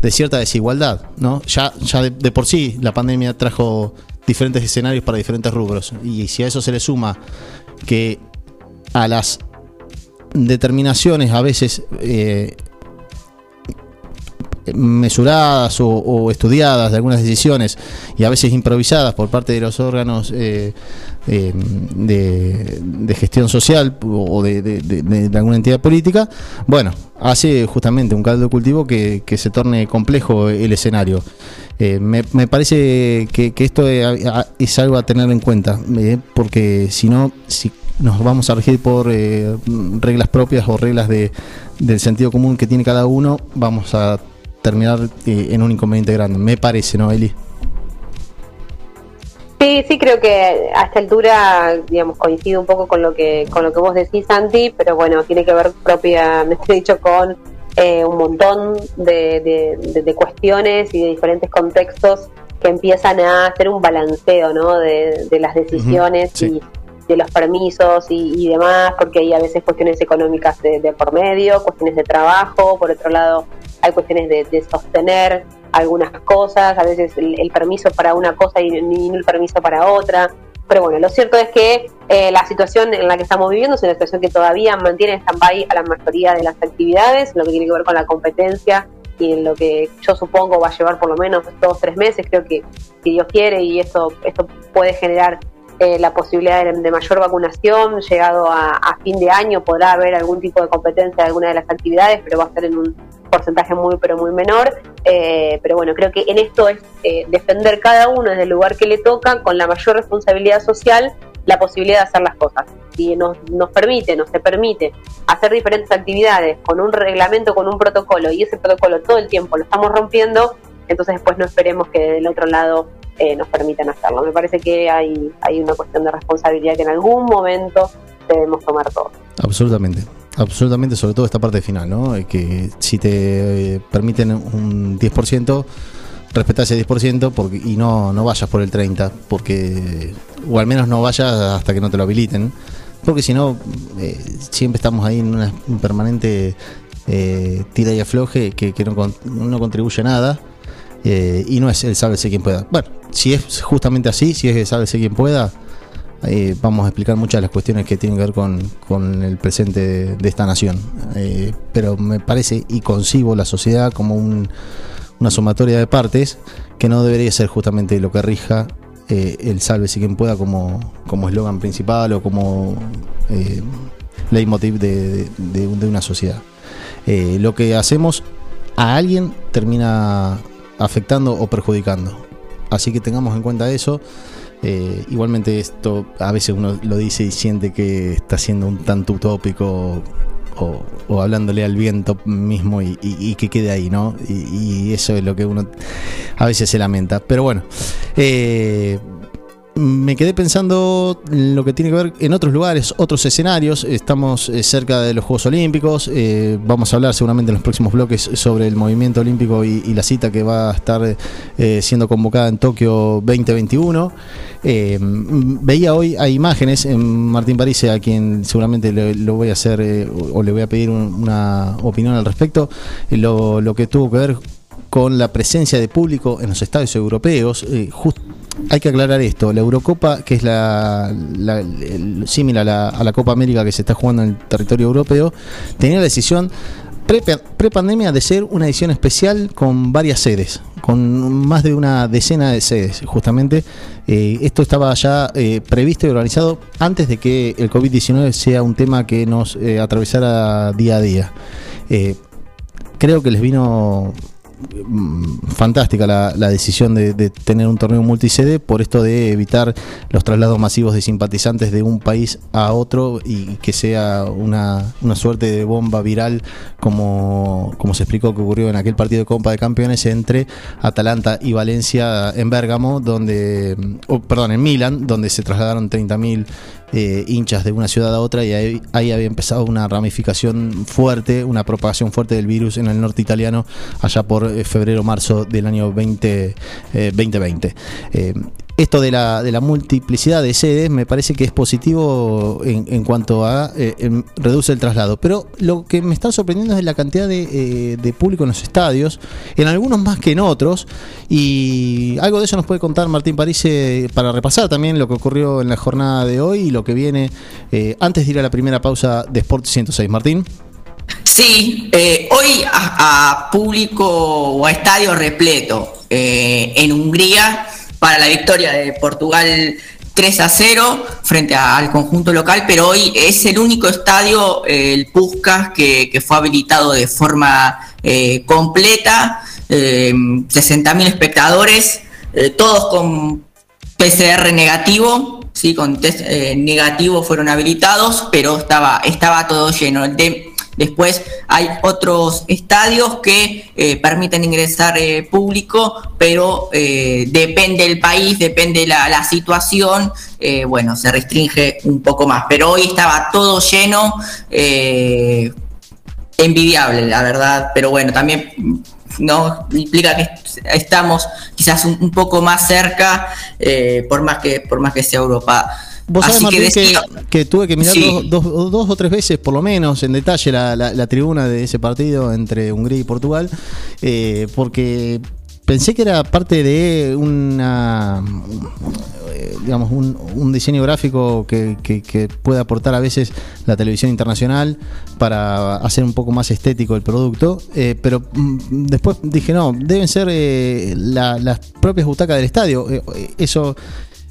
de cierta desigualdad, ¿no? Ya, ya de, por sí la pandemia trajo diferentes escenarios para diferentes rubros. Y si a eso se le suma que a las determinaciones a veces eh, mesuradas o, estudiadas de algunas decisiones y a veces improvisadas por parte de los órganos eh, eh, de, gestión social o de, alguna entidad política, bueno, hace justamente un caldo de cultivo que, se torne complejo el escenario. Eh, me, parece que, esto es, algo a tener en cuenta, porque si no, si nos vamos a regir por reglas propias o reglas de, del sentido común que tiene cada uno, vamos a terminar eh, en un inconveniente grande. Me parece, ¿no, Eli?
Sí, sí, creo que a esta altura, digamos, coincido un poco con lo que con lo que vos decís, Santi, pero bueno, tiene que ver propiamente dicho con eh, un montón de, cuestiones y de diferentes contextos que empiezan a hacer un balanceo, ¿no? De, las decisiones y de los permisos y, demás, porque hay a veces cuestiones económicas de, por medio, cuestiones de trabajo, por otro lado hay cuestiones de, sostener algunas cosas, a veces el, permiso para una cosa y ni el permiso para otra. Pero bueno, lo cierto es que eh, la situación en la que estamos viviendo es una situación que todavía mantiene en stand-by a la mayoría de las actividades, lo que tiene que ver con la competencia y en lo que yo supongo va a llevar por lo menos dos tres meses. Creo que si Dios quiere y esto, esto puede generar eh, la posibilidad de, mayor vacunación, llegado a, fin de año podrá haber algún tipo de competencia de alguna de las actividades, pero va a ser en un porcentaje muy pero muy menor. Eh, pero bueno, creo que en esto es eh, defender cada uno desde el lugar que le toca, con la mayor responsabilidad social, la posibilidad de hacer las cosas. Si nos, nos permite, nos se permite hacer diferentes actividades con un reglamento, con un protocolo, y ese protocolo todo el tiempo lo estamos rompiendo, entonces después no esperemos que del otro lado eh, nos permitan hacerlo. Me parece que hay, hay una cuestión de responsabilidad que en algún momento debemos tomar todos.
Absolutamente. Absolutamente, sobre todo esta parte final, ¿no? Eh, que si te eh, permiten un 10%, respeta ese 10% porque, y no, no vayas por el 30%, porque, o al menos no vayas hasta que no te lo habiliten, porque si no, siempre estamos ahí en una permanente tira y afloje que, que no, no contribuye a nada eh, y no es el sálvese quien pueda. Bueno, si es justamente así, si es el sálvese quien pueda, eh, vamos a explicar muchas de las cuestiones que tienen que ver con, el presente de, esta nación. Eh, pero me parece y concibo la sociedad como una sumatoria de partes que no debería ser justamente lo que rija el sálvese quien pueda como eslogan principal o como leitmotiv de, de una sociedad. lo que hacemos a alguien termina afectando o perjudicando. Así que tengamos en cuenta eso. Eh, igualmente esto a veces uno lo dice y siente que está siendo un tanto utópico o, hablándole al viento mismo y, que quede ahí, ¿no? Y, eso es lo que uno a veces se lamenta. Pero bueno, eh, me quedé pensando en lo que tiene que ver en otros lugares, otros escenarios. Estamos eh, cerca de los Juegos Olímpicos. Eh, vamos a hablar seguramente en los próximos bloques sobre el movimiento olímpico y, la cita que va a estar eh, siendo convocada en Tokio 2021. veía hoy, hay imágenes en Martín París, a quien seguramente lo voy a hacer o le voy a pedir una opinión al respecto. Lo, lo que tuvo que ver con la presencia de público en los estadios europeos. Eh, hay que aclarar esto, la Eurocopa, que es la, similar a la, Copa América que se está jugando en el territorio europeo, tenía la decisión pre-pandemia de ser una edición especial con varias sedes, con más de una decena de sedes, justamente. Eh, esto estaba ya eh, previsto y organizado antes de que el COVID-19 sea un tema que nos atravesara día a día. creo que les vino fantástica la, decisión de, tener un torneo multisede por esto de evitar los traslados masivos de simpatizantes de un país a otro y que sea una, suerte de bomba viral como, como se explicó que ocurrió en aquel partido de Copa de Campeones entre Atalanta y Valencia en Bérgamo, donde, oh, perdón, en Milán, donde se trasladaron 30.000 eh, hinchas de una ciudad a otra y ahí, había empezado una ramificación fuerte, una propagación fuerte del virus en el norte italiano allá por eh, febrero-marzo del año 20, 2020 esto de la, de la multiplicidad de sedes me parece que es positivo en, cuanto a eh, reduce el traslado. Pero lo que me está sorprendiendo es la cantidad de, eh, público en los estadios, en algunos más que en otros. Y algo de eso nos puede contar Martín París para repasar también lo que ocurrió en la jornada de hoy y lo que viene eh, antes de ir a la primera pausa de Sport 106. Martín.
Sí, eh, hoy a, público o a estadio repleto eh, en Hungría para la victoria de Portugal 3 a 0 frente al conjunto local, pero hoy es el único estadio, el Puskas, que, fue habilitado de forma eh, completa, 60.000 espectadores, todos con PCR negativo, sí, con test negativo fueron habilitados, pero estaba, estaba todo lleno. De, Después hay otros estadios que eh, permiten ingresar eh, público, pero eh, depende del país, depende la, la situación, bueno, se restringe un poco más. Pero hoy estaba todo lleno, envidiable, la verdad, pero bueno, también no implica que estamos quizás un, un poco más cerca, por más que por más que sea Europa.
Vos sabés, Martín, que, tuve que mirar dos, o tres veces, por lo menos, en detalle la, tribuna de ese partido entre Hungría y Portugal, eh, porque pensé que era parte de una eh, digamos un, diseño gráfico que, puede aportar a veces la televisión internacional para hacer un poco más estético el producto eh, pero mm, después dije no deben ser las propias butacas del estadio eso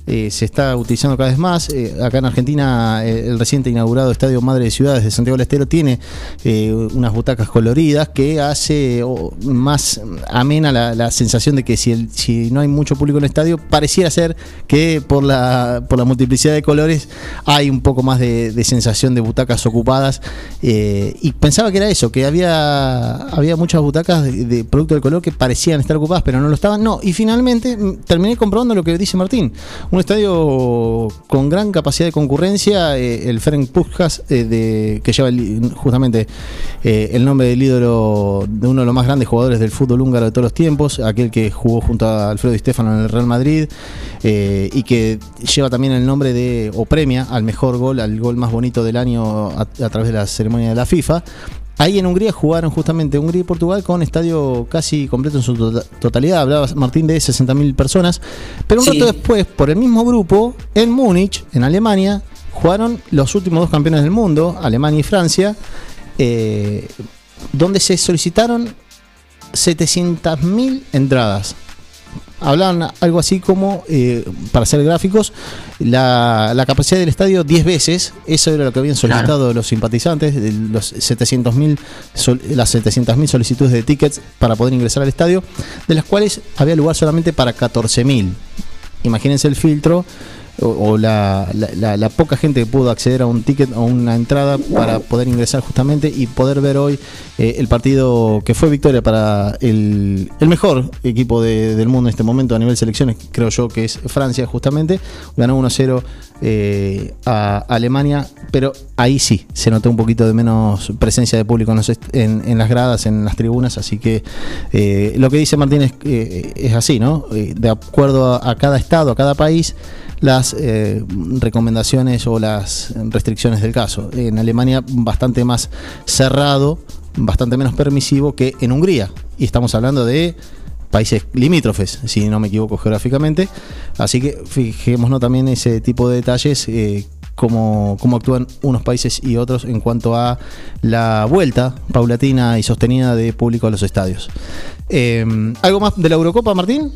eh, se está utilizando cada vez más. Eh, acá en Argentina, eh, el reciente inaugurado Estadio Madre de Ciudades de Santiago del Estero tiene unas butacas coloridas que hace más amena la, sensación de que si, no hay mucho público en el estadio, pareciera ser que por la, por la multiplicidad de colores hay un poco más de, sensación de butacas ocupadas. y pensaba que era eso, que había, había muchas butacas de, de producto de color que parecían estar ocupadas, pero no lo estaban. No, y finalmente mm, terminé comprobando lo que dice Martín un estadio con gran capacidad de concurrencia, eh, el Ferenc Puskas, eh, que lleva justamente eh, el nombre del ídolo de uno de los más grandes jugadores del fútbol húngaro de todos los tiempos, aquel que jugó junto a Alfredo Di Stefano en el Real Madrid y que lleva también el nombre de, o premia al mejor gol, al gol más bonito del año a través de la ceremonia de la FIFA. Ahí en Hungría jugaron justamente Hungría y Portugal con estadio casi completo en su tota-, totalidad. Hablaba Martín de 60.000 personas. Pero un rato después, por el mismo grupo, en Múnich, en Alemania, jugaron los últimos dos campeones del mundo, Alemania y Francia, eh, donde se solicitaron 700.000 entradas hablaban algo así como, eh, para hacer gráficos, la, capacidad del estadio 10 veces, eso era lo que habían solicitado los simpatizantes, los 700 las 700.000 solicitudes de tickets para poder ingresar al estadio, de las cuales había lugar solamente para 14.000. Imagínense el filtro o, la, la, poca gente que pudo acceder a un ticket o una entrada para poder ingresar justamente y poder ver hoy eh, el partido que fue victoria para el, mejor equipo del mundo en este momento a nivel selecciones, creo yo que es Francia justamente, ganó 1-0 eh, a Alemania, pero ahí sí se notó un poquito de menos presencia de público en, en, las gradas, en las tribunas, así que eh, lo que dice Martínez es así, ¿no? de acuerdo a cada estado, a cada país, las eh, recomendaciones o las restricciones del caso. En Alemania bastante más cerrado, bastante menos permisivo que en Hungría. Y estamos hablando de países limítrofes, si no me equivoco geográficamente. Así que fijémonos también ese tipo de detalles, eh, cómo, actúan unos países y otros en cuanto a la vuelta paulatina y sostenida de público a los estadios. Eh, ¿Algo más de la Eurocopa, Martín?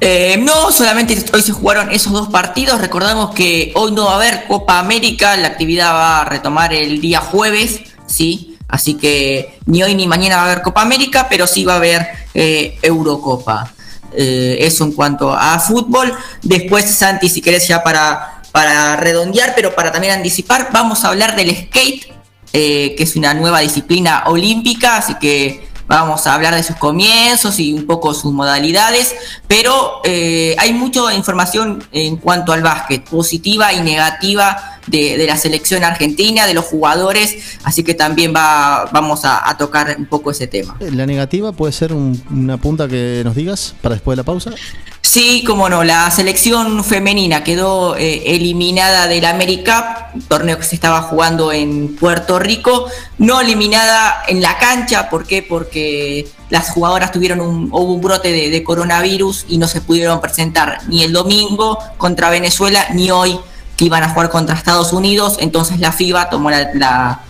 Eh, no, solamente hoy se jugaron esos dos partidos. Recordamos que hoy no va a haber Copa América, la actividad va a retomar el día jueves, ¿sí? Así que ni hoy ni mañana va a haber Copa América, pero sí va a haber eh, Eurocopa. Eh, eso en cuanto a fútbol. Después, Santi, si querés ya para, para redondear, pero para también anticipar, vamos a hablar del skate, que es una nueva disciplina olímpica, así que vamos a hablar de sus comienzos y un poco sus modalidades, pero eh, hay mucha información en cuanto al básquet, positiva y negativa de, la selección argentina, de los jugadores, así que también va, vamos a, tocar un poco ese tema.
¿La negativa puede ser una punta que nos digas para después de la pausa?
Sí, como no, la selección femenina quedó eh, eliminada del América, torneo que se estaba jugando en Puerto Rico, no eliminada en la cancha, ¿por qué? Porque las jugadoras tuvieron un, hubo un brote de, coronavirus y no se pudieron presentar ni el domingo contra Venezuela ni hoy que iban a jugar contra Estados Unidos, entonces la FIBA tomó la,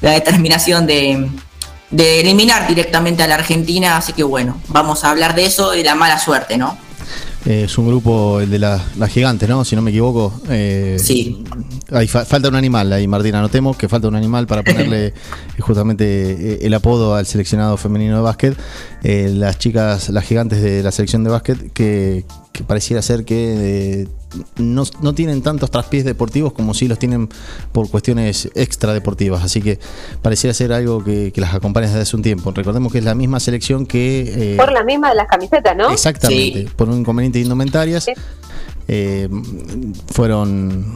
la determinación de, de eliminar directamente a la Argentina, así que bueno, vamos a hablar de eso y de la mala suerte, ¿no?
Eh, es un grupo, el de las la gigantes, ¿no? Si no me equivoco. Eh,
sí.
Hay, falta un animal ahí, Martín. Anotemos que falta un animal para ponerle eh, justamente el apodo al seleccionado femenino de básquet. las chicas, las gigantes de la selección de básquet, que, que pareciera ser que no, no, tienen tantos traspiés deportivos como si los tienen por cuestiones extra deportivas. Así que pareciera ser algo que, las acompaña desde hace un tiempo. Recordemos que es la misma selección que.
Eh, por la misma de las camisetas, ¿no?
Exactamente, por un inconveniente de indumentarias. Eh, fueron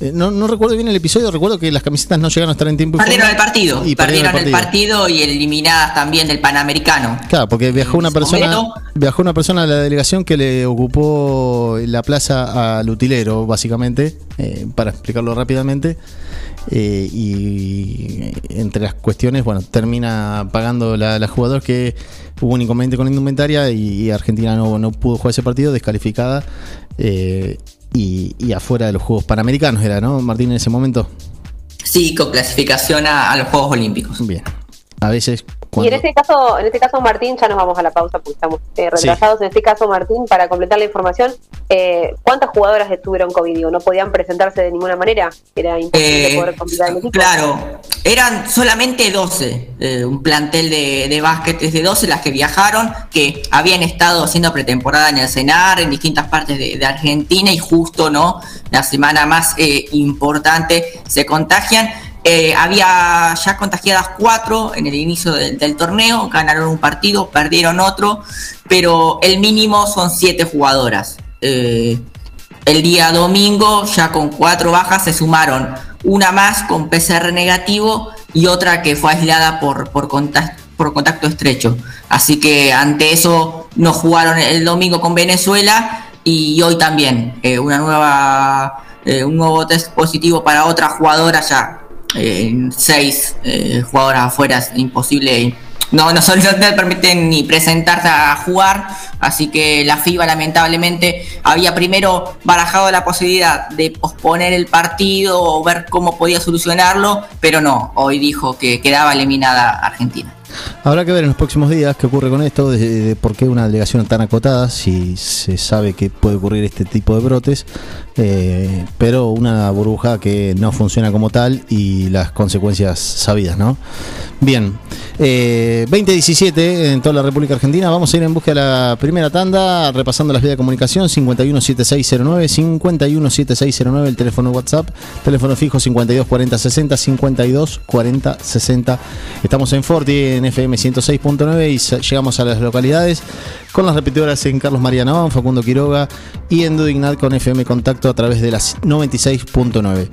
eh, no, no, recuerdo bien el episodio, recuerdo que las camisetas no llegaron a estar en tiempo.
Perdieron el partido. Y perdieron, el, partido. y eliminadas también del Panamericano.
Claro, porque viajó una persona, viajó una persona de la delegación que le ocupó la plaza al utilero, básicamente, eh, para explicarlo rápidamente. Eh, y entre las cuestiones, bueno, termina pagando la, la jugador que hubo un inconveniente con la indumentaria y, Argentina no, no, pudo jugar ese partido, descalificada. Eh, y, afuera de los Juegos Panamericanos era, ¿no, Martín, en ese momento?
Sí, con clasificación a, a los Juegos Olímpicos.
Bien. A veces
y en este caso, en este caso Martín, ya nos vamos a la pausa porque estamos eh, retrasados. En este caso, Martín, para completar la información, eh, ¿cuántas jugadoras estuvieron COVID? ¿No podían presentarse de ninguna manera? Era imposible
eh, poder completar el equipo. Claro, eran solamente 12, un plantel de, de básquet de 12 las que viajaron, que habían estado haciendo pretemporada en el CENAR, en distintas partes de, de Argentina y justo, ¿no? La semana más importante se contagian eh, había ya contagiadas cuatro en el inicio del, torneo, ganaron un partido, perdieron otro, pero el mínimo son siete jugadoras. Eh, el día domingo, ya con cuatro bajas, se sumaron una más con PCR negativo y otra que fue aislada por, por, contacto, por contacto estrecho. Así que ante eso no jugaron el domingo con Venezuela y hoy también eh, una nueva, un nuevo test positivo para otra jugadora ya eh, seis eh, jugadoras afuera es imposible. No, no, no te permiten ni presentarse a jugar, así que la FIBA lamentablemente había primero barajado la posibilidad de posponer el partido o ver cómo podía solucionarlo, pero no, hoy dijo que quedaba eliminada Argentina.
Habrá que ver en los próximos días qué ocurre con esto, de, por qué una delegación tan acotada, si se sabe que puede ocurrir este tipo de brotes, eh, pero una burbuja que no funciona como tal y las consecuencias sabidas, ¿no? Bien, eh, 2017 en toda la República Argentina, vamos a ir en busca de la primera tanda, repasando las vías de comunicación, 517609, 517609, el teléfono WhatsApp, teléfono fijo 524060, 524060. Estamos en Forti, en FM 106.9 y llegamos a las localidades con las repetidoras en Carlos Mariano, Facundo Quiroga y en Dudignat con FM Contacto a través de las 96.9.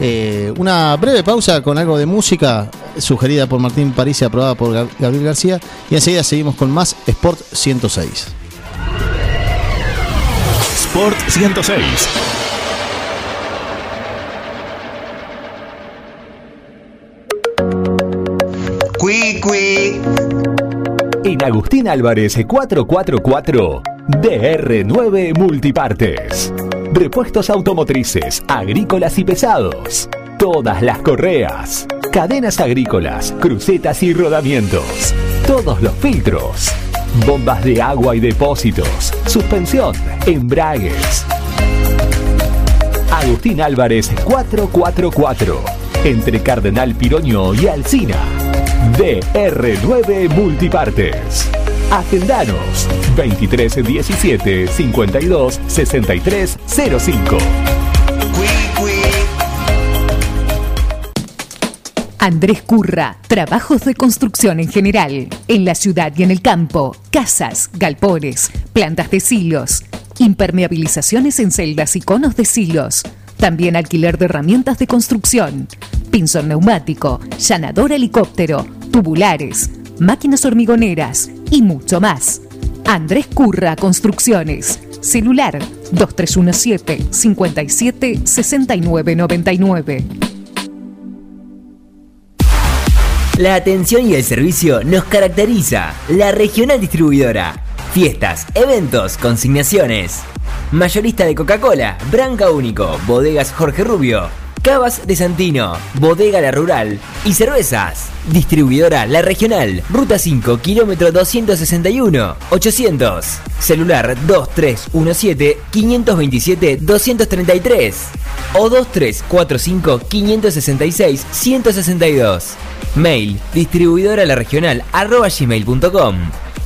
Eh, una breve pausa con algo de música sugerida por Martín París y aprobada por Gabriel García y enseguida seguimos con más Sport 106.
Sport 106. Agustín Álvarez 444 DR9 Multipartes. Repuestos automotrices, agrícolas y pesados. Todas las correas. Cadenas agrícolas, crucetas y rodamientos. Todos los filtros. Bombas de agua y depósitos. Suspensión, embragues. Agustín Álvarez 444. Entre Cardenal Piroño y Alcina. DR9 Multipartes. Agendanos 2317 52 63 05.
Andrés Curra, trabajos de construcción en general, en la ciudad y en el campo, casas, galpones, plantas de silos, impermeabilizaciones en celdas y conos de silos, también alquiler de herramientas de construcción, pinzón neumático, llanador helicóptero, tubulares, máquinas hormigoneras y mucho más. Andrés Curra Construcciones. Celular 2317 57 69 99.
La atención y el servicio nos caracteriza. La regional distribuidora. Fiestas, eventos, consignaciones. Mayorista de Coca-Cola, Branca Único, Bodegas Jorge Rubio, Cavas de Santino, Bodega La Rural y Cervezas. Distribuidora La Regional, Ruta 5, kilómetro 261, 800. Celular 2317-527-233 o 2345-566-162. Mail, distribuidora la regional arroba gmail.com.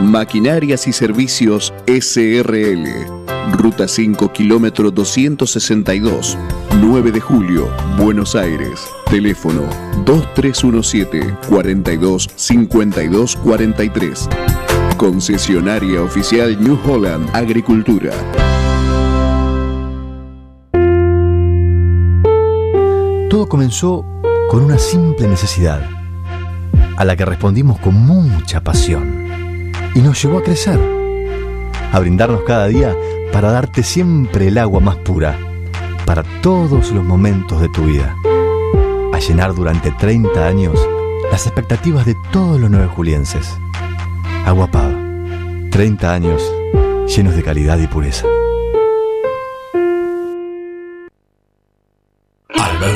Maquinarias y Servicios SRL. Ruta 5, kilómetro 262, 9 de julio, Buenos Aires. Teléfono 2317 42 52 43. Concesionaria oficial New Holland Agricultura.
Todo comenzó con una simple necesidad, a la que respondimos con mucha pasión, y nos llevó a crecer, a brindarnos cada día para darte siempre el agua más pura, para todos los momentos de tu vida, a llenar durante 30 años las expectativas de todos los nueve julienses. Agua Pava, 30 años llenos de calidad y pureza.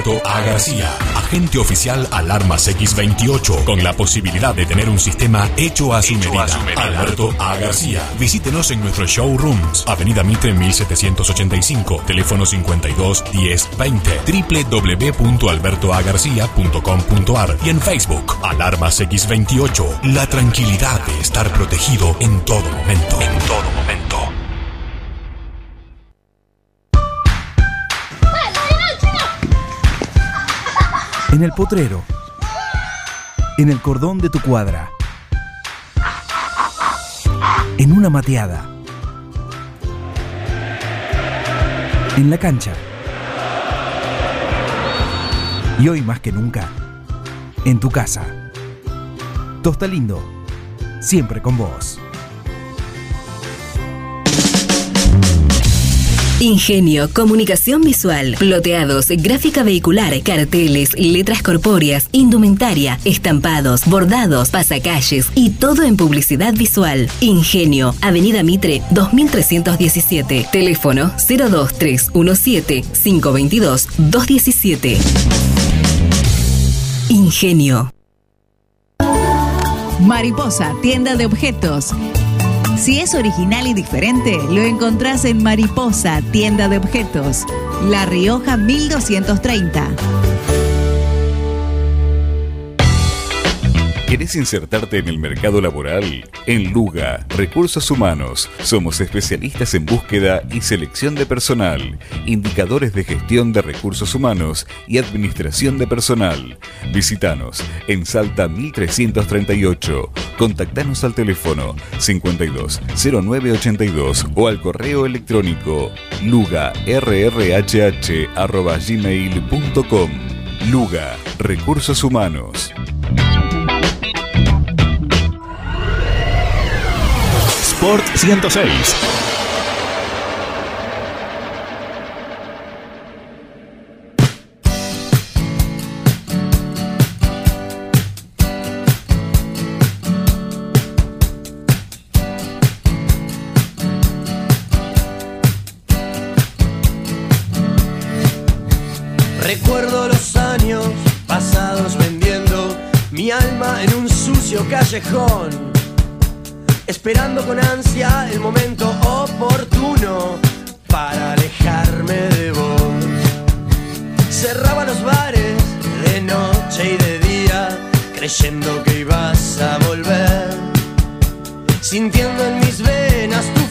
Alberto A. García, agente oficial Alarmas X28, con la posibilidad de tener un sistema hecho a su, medida. Alberto A. García, visítenos en nuestros showrooms, Avenida Mitre 1785, teléfono 52 10 20, www.albertoagarcia.com.ar y en Facebook, Alarmas X28, la tranquilidad de estar protegido en todo momento. En todo momento.
En el potrero. En el cordón de tu cuadra. En una mateada. En la cancha. Y hoy más que nunca, en tu casa. Tosta Lindo, siempre con vos.
Ingenio, comunicación visual, ploteados, gráfica vehicular, carteles, letras corpóreas, indumentaria, estampados, bordados, pasacalles y todo en publicidad visual. Ingenio, Avenida Mitre 2317, teléfono 02317 522 217. Ingenio.
Mariposa, tienda de objetos. Si es original y diferente, lo encontrás en Mariposa, tienda de objetos. La Rioja 1230.
¿Querés insertarte en el mercado laboral? En Luga, Recursos Humanos, somos especialistas en búsqueda y selección de personal, indicadores de gestión de recursos humanos y administración de personal. Visítanos en Salta 1338. Contactanos al teléfono 52 0982 o al correo electrónico lugarrhh@gmail.com. Luga, Recursos Humanos.
Sport 106.
Esperando con ansia el momento oportuno para alejarme de vos. Cerraba los bares de noche y de día, creyendo que ibas a volver, sintiendo en mis venas tu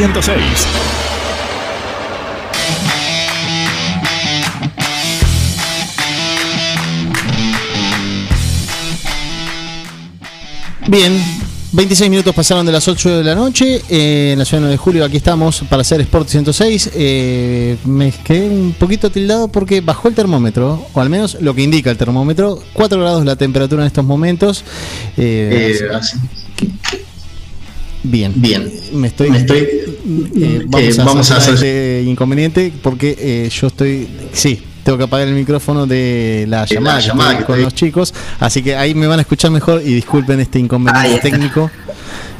106.
Bien, 26 minutos pasaron de las 8 de la noche eh, en la ciudad de 9 de julio. Aquí estamos para hacer Sport 106. Eh, me quedé un poquito tildado porque bajó el termómetro, o al menos lo que indica el termómetro. 4 grados la temperatura en estos momentos. Eh,
Eh, así.
Bien,
Bien.
Me estoy.
Me estoy-
eh, vamos,
eh,
a,
vamos a
hacer este inconveniente porque eh, yo estoy. Sí, tengo que apagar el micrófono de la llamada, que
que
con
estoy-
los chicos. Así que ahí me van a escuchar mejor y disculpen este inconveniente
está.
técnico.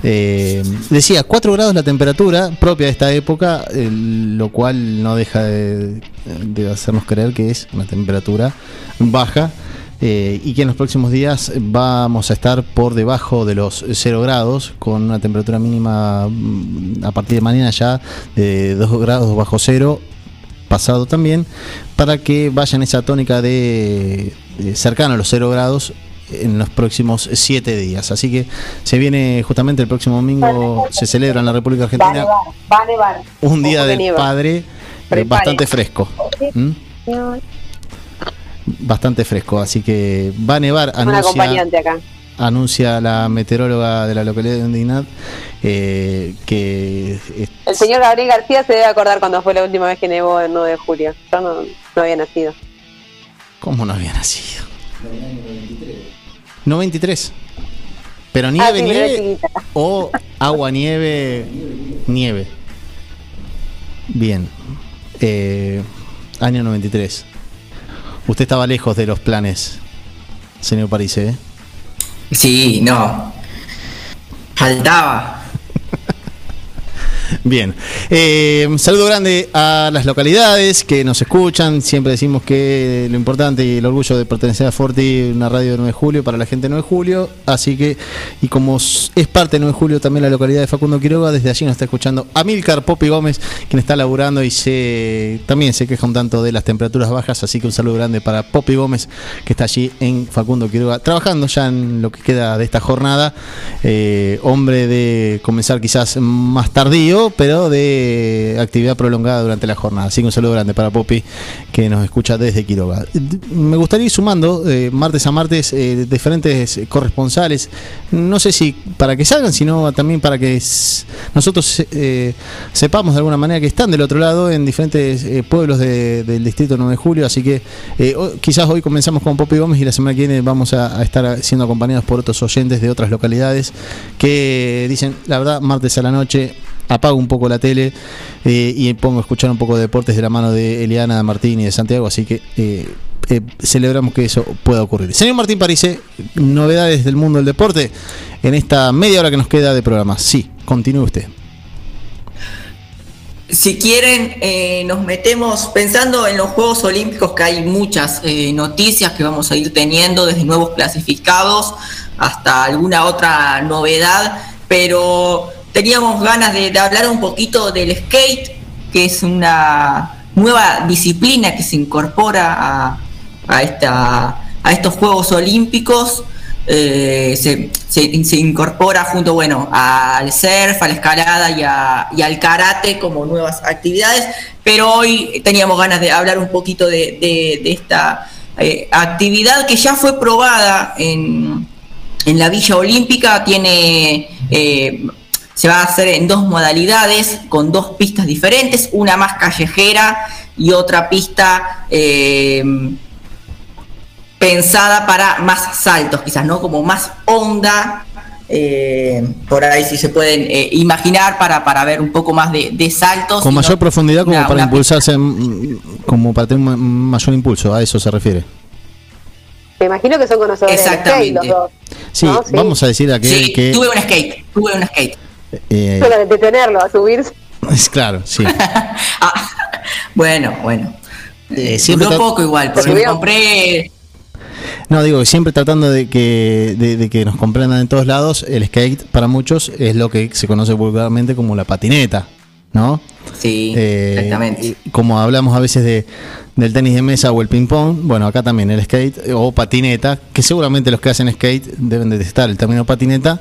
Eh, decía, 4 grados la temperatura propia de esta época, eh, lo cual no deja de, de hacernos creer que es una temperatura baja. Eh, y que en los próximos días vamos a estar por debajo de los 0 grados, con una temperatura mínima mm, a partir de mañana ya de 2 grados bajo cero, pasado también, para que vayan esa tónica de, de cercano a los 0 grados en los próximos 7 días. Así que se viene justamente el próximo domingo, se celebra en la República
Va a
Argentina
nevar, va a nevar.
un día del
nieva.
padre eh, bastante fresco. ¿Mm? Bastante fresco, así que va a nevar,
Un
anuncia,
acompañante acá.
anuncia la meteoróloga de la localidad de Ondinat eh, que
El señor Gabriel García se debe acordar cuando fue la última vez que nevó el 9 de julio. Yo no, no había nacido.
¿Cómo no había nacido? 93. Pero
Ah,
nieve,
sí, me
nieve o agua, nieve, nieve. Bien. Eh, año 93. Usted estaba lejos de los planes, señor París, ¿eh?
Sí, no. Faltaba.
Bien. Eh, saludo grande a las localidades que nos escuchan. Siempre decimos que lo importante y el orgullo de pertenecer a Forti, una radio de 9 de julio para la gente de 9 de julio. Así que, y como es parte de 9 de julio también la localidad de Facundo Quiroga, desde allí nos está escuchando Amilcar Popi Gómez, quien está laburando y se, también se queja un tanto de las temperaturas bajas. Así que un saludo grande para Popi Gómez, que está allí en Facundo Quiroga, trabajando ya en lo que queda de esta jornada. Eh, hombre de comenzar quizás más tardío, pero de actividad prolongada durante la jornada. Así que un saludo grande para Popi, que nos escucha desde Quiroga. Me gustaría ir sumando eh, martes a martes eh, diferentes corresponsales. No sé si para que salgan, sino también para que nosotros eh, sepamos de alguna manera que están del otro lado en diferentes eh, pueblos de- del distrito 9 de julio. Así que quizás hoy comenzamos con Popi Gómez y la semana que viene vamos a estar siendo acompañados por otros oyentes de otras localidades que dicen, la verdad, martes a la noche apago un poco la tele eh, y pongo a escuchar un poco de deportes de la mano de Eliana, Martín y de Santiago, así que eh, eh, celebramos que eso pueda ocurrir. Señor Martín Parise, novedades del mundo del deporte en esta media hora que nos queda de programa. Sí, continúe usted.
si quieren, nos metemos pensando en los Juegos Olímpicos, que hay muchas noticias que vamos a ir teniendo, desde nuevos clasificados hasta alguna otra novedad, pero teníamos ganas de, hablar un poquito del skate, que es una nueva disciplina que se incorpora a, esta, a estos Juegos Olímpicos. Eh, se, se- incorpora junto bueno al surf, a la escalada y, al karate como nuevas actividades, pero hoy teníamos ganas de hablar un poquito de esta eh, actividad que ya fue probada en, en la Villa Olímpica, tiene eh, se va a hacer en dos modalidades, con dos pistas diferentes, una más callejera y otra pista eh, pensada para más saltos, quizás, ¿no? Como más onda, eh, por ahí si se pueden eh, imaginar para, para ver un poco más de, de saltos.
Con
no-
mayor profundidad como
una-
para
una
impulsarse, mm, como para tener un mayor impulso, a eso se refiere.
Me imagino que son conocedores del skate los dos.
Sí,
¿no? Sí.
vamos a decir a que...
Sí,
que,
tuve un skate, tuve un skate.
Eh,
Solo de detenerlo, a subirse.
es claro, sí.
Bueno, bueno.
Eh, siempre
Duró poco igual, porque me compré
No, digo, siempre tratando de que, de, de que nos comprendan en todos lados, el skate para muchos es lo que se conoce vulgarmente como la patineta, ¿no?
Sí,
Eh,
exactamente.
Como hablamos a veces de, del tenis de mesa o el ping-pong, bueno, acá también el skate eh, o patineta, que seguramente los que hacen skate deben detestar el término patineta,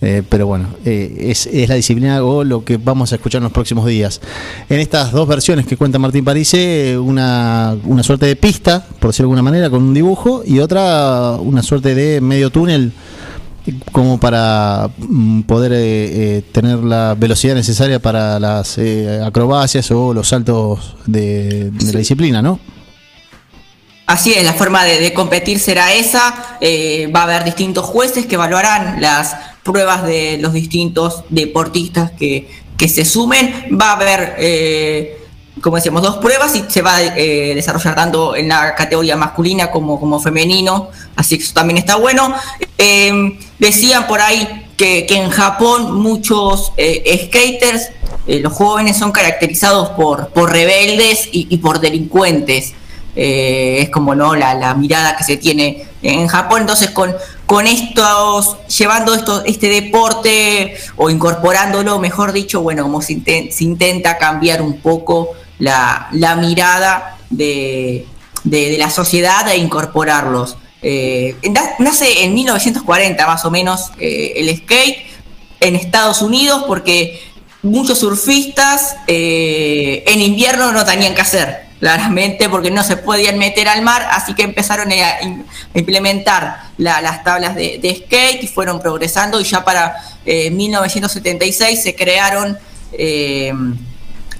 eh, pero bueno, eh, es, es la disciplina o lo que vamos a escuchar en los próximos días. En estas dos versiones que cuenta Martín Parise, una, una suerte de pista, por decirlo de alguna manera, con un dibujo, y otra una suerte de medio túnel como para mm, poder eh, eh, tener la velocidad necesaria para las eh, acrobacias o los saltos de, de la disciplina, ¿no?
Así es, la forma de, competir será esa. eh, va a haber distintos jueces que evaluarán las pruebas de los distintos deportistas que, que se sumen. Va a haber, eh, como decíamos, dos pruebas y se va a eh, desarrollar tanto en la categoría masculina como, como femenino. Así que eso también está bueno. Decían por ahí que, que en Japón muchos skaters, los jóvenes son caracterizados por, por rebeldes y por delincuentes. Eh, es como no la, la mirada que se tiene en Japón. Entonces, con, con estos, llevando esto, este deporte o incorporándolo, mejor dicho, bueno, como se, inten- se intenta cambiar un poco la, la mirada de, de- la sociedad e incorporarlos. Eh, na- nace en 1940 más o menos eh, el skate en Estados Unidos porque muchos surfistas en invierno no tenían que hacer, claramente, porque no se podían meter al mar, así que empezaron a, im- a implementar la- las tablas de, skate y fueron progresando y ya para eh, 1976 se crearon eh,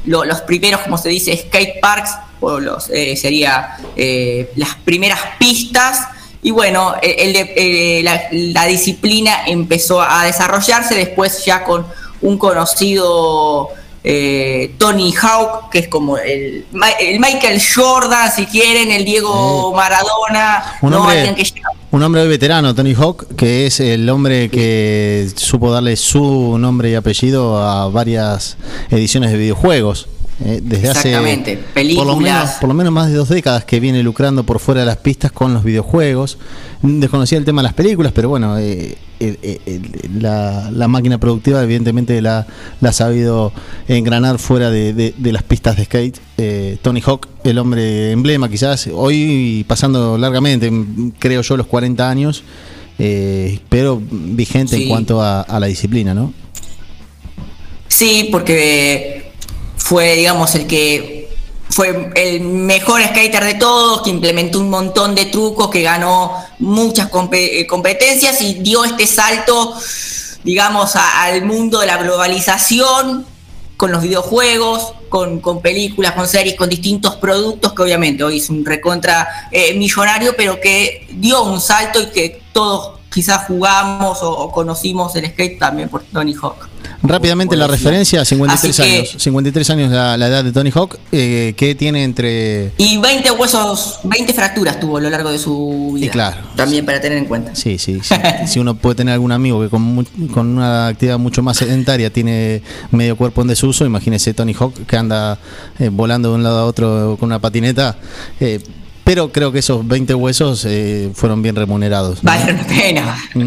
lo- los primeros, como se dice, skate parks, o los, eh, sería eh, las primeras pistas. Y bueno, eh, la disciplina empezó a desarrollarse después ya con un conocido eh, Tony Hawk, que es como el, Michael Jordan, si quieren, el Diego Maradona,
Un
no
hombre-
alguien que llega
Un hombre veterano, Tony Hawk, que es el hombre que supo darle su nombre y apellido a varias ediciones de videojuegos. Eh, desde
Exactamente,
hace por lo,
películas.
menos, por lo menos más de dos décadas que viene lucrando por fuera de las pistas con los videojuegos. Desconocía el tema de las películas, pero bueno, eh, el- el- la, la máquina productiva evidentemente la, la ha sabido engranar fuera de, de- de las pistas de skate. Eh, Tony Hawk, el hombre emblema quizás, hoy pasando largamente, m- creo yo, los 40 años, eh, pero vigente
Sí.
en cuanto a, a la disciplina, ¿no?
Sí, porque fue, digamos, el que fue el mejor skater de todos, que implementó un montón de trucos, que ganó muchas eh, competencias y dio este salto, digamos, al mundo de la globalización con los videojuegos, con, con películas, con series, con distintos productos, que obviamente hoy es un recontra eh, millonario, pero que dio un salto y que todos quizás jugamos o, o conocimos el skate también por Tony Hawk.
Rápidamente la referencia, 53
Así que-
años. 53 años la, la edad de Tony Hawk, eh, que tiene entre...
Y 20 huesos, 20 fracturas tuvo a lo largo de su vida.
Y claro.
También para tener en cuenta.
Sí, sí, sí. si uno puede tener algún amigo que con, con una actividad mucho más sedentaria tiene medio cuerpo en desuso, imagínese Tony Hawk que anda eh, volando de un lado a otro con una patineta. eh, pero creo que esos 20 huesos eh, fueron bien remunerados. ¿no?
Valieron la pena.
Mm,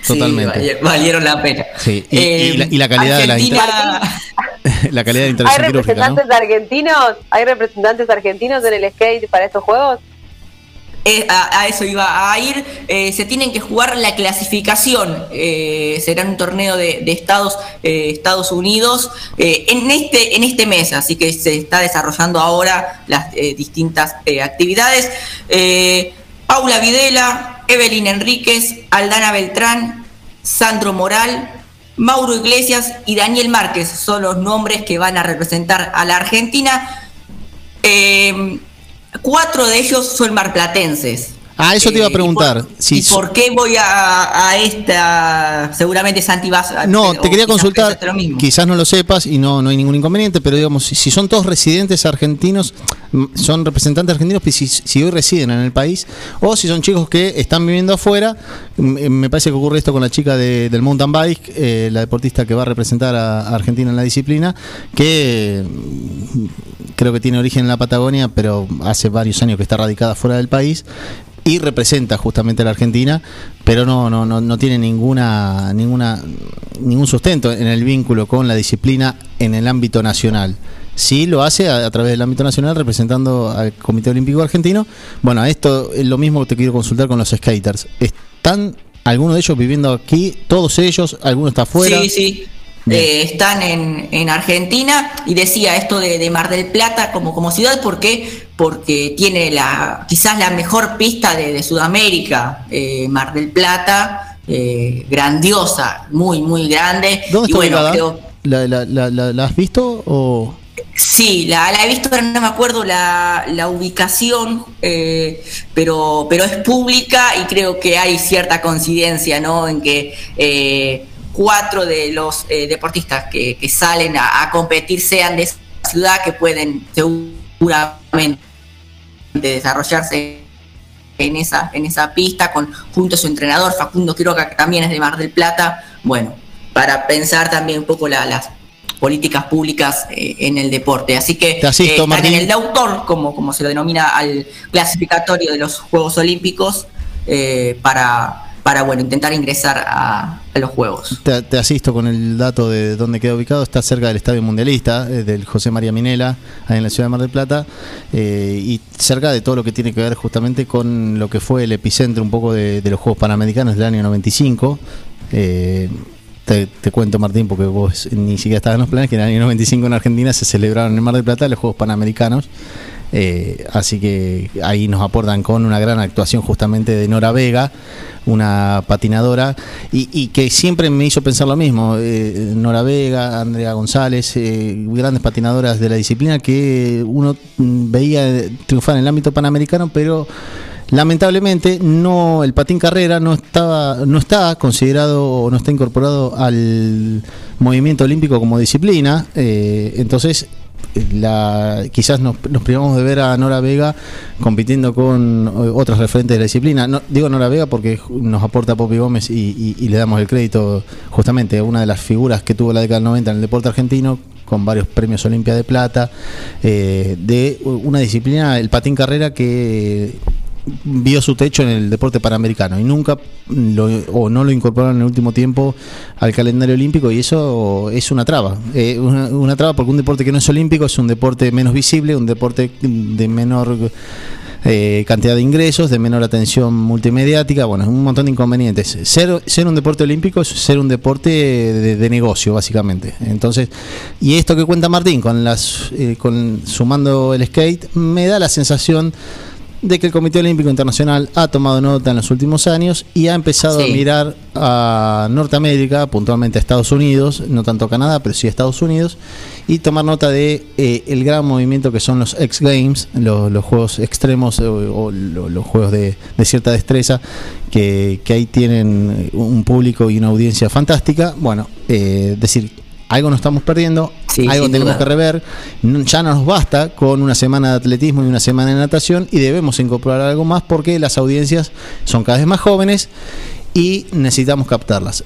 Sí,
Totalmente.
vali- valieron la pena.
Sí, y,
Eh,
y la, y la calidad de la, inter- la calidad de
¿Hay
intervención quirúrgica, ¿no?
representantes argentinos? ¿Hay representantes argentinos en el skate para estos juegos?
A, eso iba a ir. Eh, se tienen que jugar la clasificación. Eh, será un torneo de, eh, Estados Unidos en, este, en este mes, así que se está desarrollando ahora las distintas actividades. Paula Videla, Evelyn Enríquez, Aldana Beltrán, Sandro Moral, Mauro Iglesias y Daniel Márquez son los nombres que van a representar a la Argentina. Cuatro de ellos son marplatenses.
Ah, eso te iba a
Eh,
preguntar.
¿Y por,
Si
y por qué voy a, a esta? Seguramente Santi vas a.
No, te quería consultar, quizás no lo sepas y no, no hay ningún inconveniente, pero digamos, si, si son todos residentes argentinos, mm, son representantes argentinos, pues si, si hoy residen en el país, o si son chicos que están viviendo afuera, mm, eh, me parece que ocurre esto con la chica de- del mountain bike, eh, la deportista que va a representar a, a Argentina en la disciplina, que mm, creo que tiene origen en la Patagonia, pero hace varios años que está radicada fuera del país y representa justamente a la Argentina, pero no, no, no, no tiene ninguna, ninguna, ningún sustento en el vínculo con la disciplina en el ámbito nacional. Sí lo hace a, a través del ámbito nacional representando al Comité Olímpico Argentino. Bueno, esto es lo mismo que te quiero consultar con los skaters. ¿Están algunos de ellos viviendo aquí? ¿Todos ellos? ¿Alguno está afuera?
Sí, sí. Eh, están en, en Argentina y decía esto de, de Mar del Plata como, como ciudad, ¿por qué? Porque tiene la quizás la mejor pista de, de Sudamérica, eh, Mar del Plata, eh, grandiosa, muy, muy grande.
¿Dónde
y bueno, creo,
¿La, has visto? O...
Sí, la, he visto, pero no me acuerdo la, ubicación, eh, pero, pero es pública y creo que hay cierta coincidencia, ¿no? En que cuatro de los deportistas que, que salen a, a competir sean de esa ciudad que pueden seguramente desarrollarse en esa, en esa pista con junto a su entrenador Facundo Quiroga que también es de Mar del Plata. Bueno para pensar también un poco la- las políticas públicas eh, en el deporte. Así que
asisto,
eh, en el de autor como, como se lo denomina al clasificatorio de los Juegos Olímpicos eh, para para bueno intentar ingresar a, a los Juegos
Te, te asisto con el dato de dónde queda ubicado. Está cerca del Estadio Mundialista, eh, del José María Minela, ahí en la ciudad de Mar del Plata, eh, y cerca de todo lo que tiene que ver justamente con lo que fue el epicentro un poco de, de los Juegos Panamericanos del año 95. Eh, te, te cuento, Martín, porque vos ni siquiera estabas en los planes, que en el año 95 en Argentina se celebraron en Mar del Plata los Juegos Panamericanos. Eh, así que ahí nos aportan con una gran actuación justamente de Nora Vega, una patinadora, y, y que siempre me hizo pensar lo mismo. eh, Nora Vega, Andrea González, eh, grandes patinadoras de la disciplina que uno veía triunfar en el ámbito panamericano, pero lamentablemente no el patín carrera no estaba no está considerado o no está incorporado al movimiento olímpico como disciplina eh, entonces la, quizás nos, privamos de ver a Nora Vega compitiendo con eh, otros referentes de la disciplina. No, digo Nora Vega porque nos aporta Popi Gómez y le damos el crédito justamente a una de las figuras que tuvo la década del 90 en el deporte argentino con varios premios Olimpia de Plata, eh, de una disciplina, el patín carrera, que vio su techo en el deporte panamericano y nunca lo, o no lo incorporaron en el último tiempo al calendario olímpico y eso es una traba Eh, una, una traba porque un deporte que no es olímpico es un deporte menos visible un deporte de menor eh, cantidad de ingresos, de menor atención multimediática, bueno, un montón de inconvenientes. Ser, ser un deporte olímpico es ser un deporte de, de negocio, básicamente. Entonces, y esto que cuenta Martín, con las, eh, con sumando el skate, me da la sensación de que el Comité Olímpico Internacional ha tomado nota en los últimos años y ha empezado a mirar a Norteamérica, puntualmente a Estados Unidos, no tanto a Canadá, pero sí a Estados Unidos, y tomar nota de eh, el gran movimiento que son los X Games, los, los juegos extremos o, o lo- los juegos de, de cierta destreza, que, que ahí tienen un público y una audiencia fantástica. Bueno, eh, decir, algo nos estamos perdiendo,
Sí,
algo tenemos
duda.
que rever. Ya no nos basta con una semana de atletismo y una semana de natación y debemos incorporar algo más porque las audiencias son cada vez más jóvenes y necesitamos captarlas.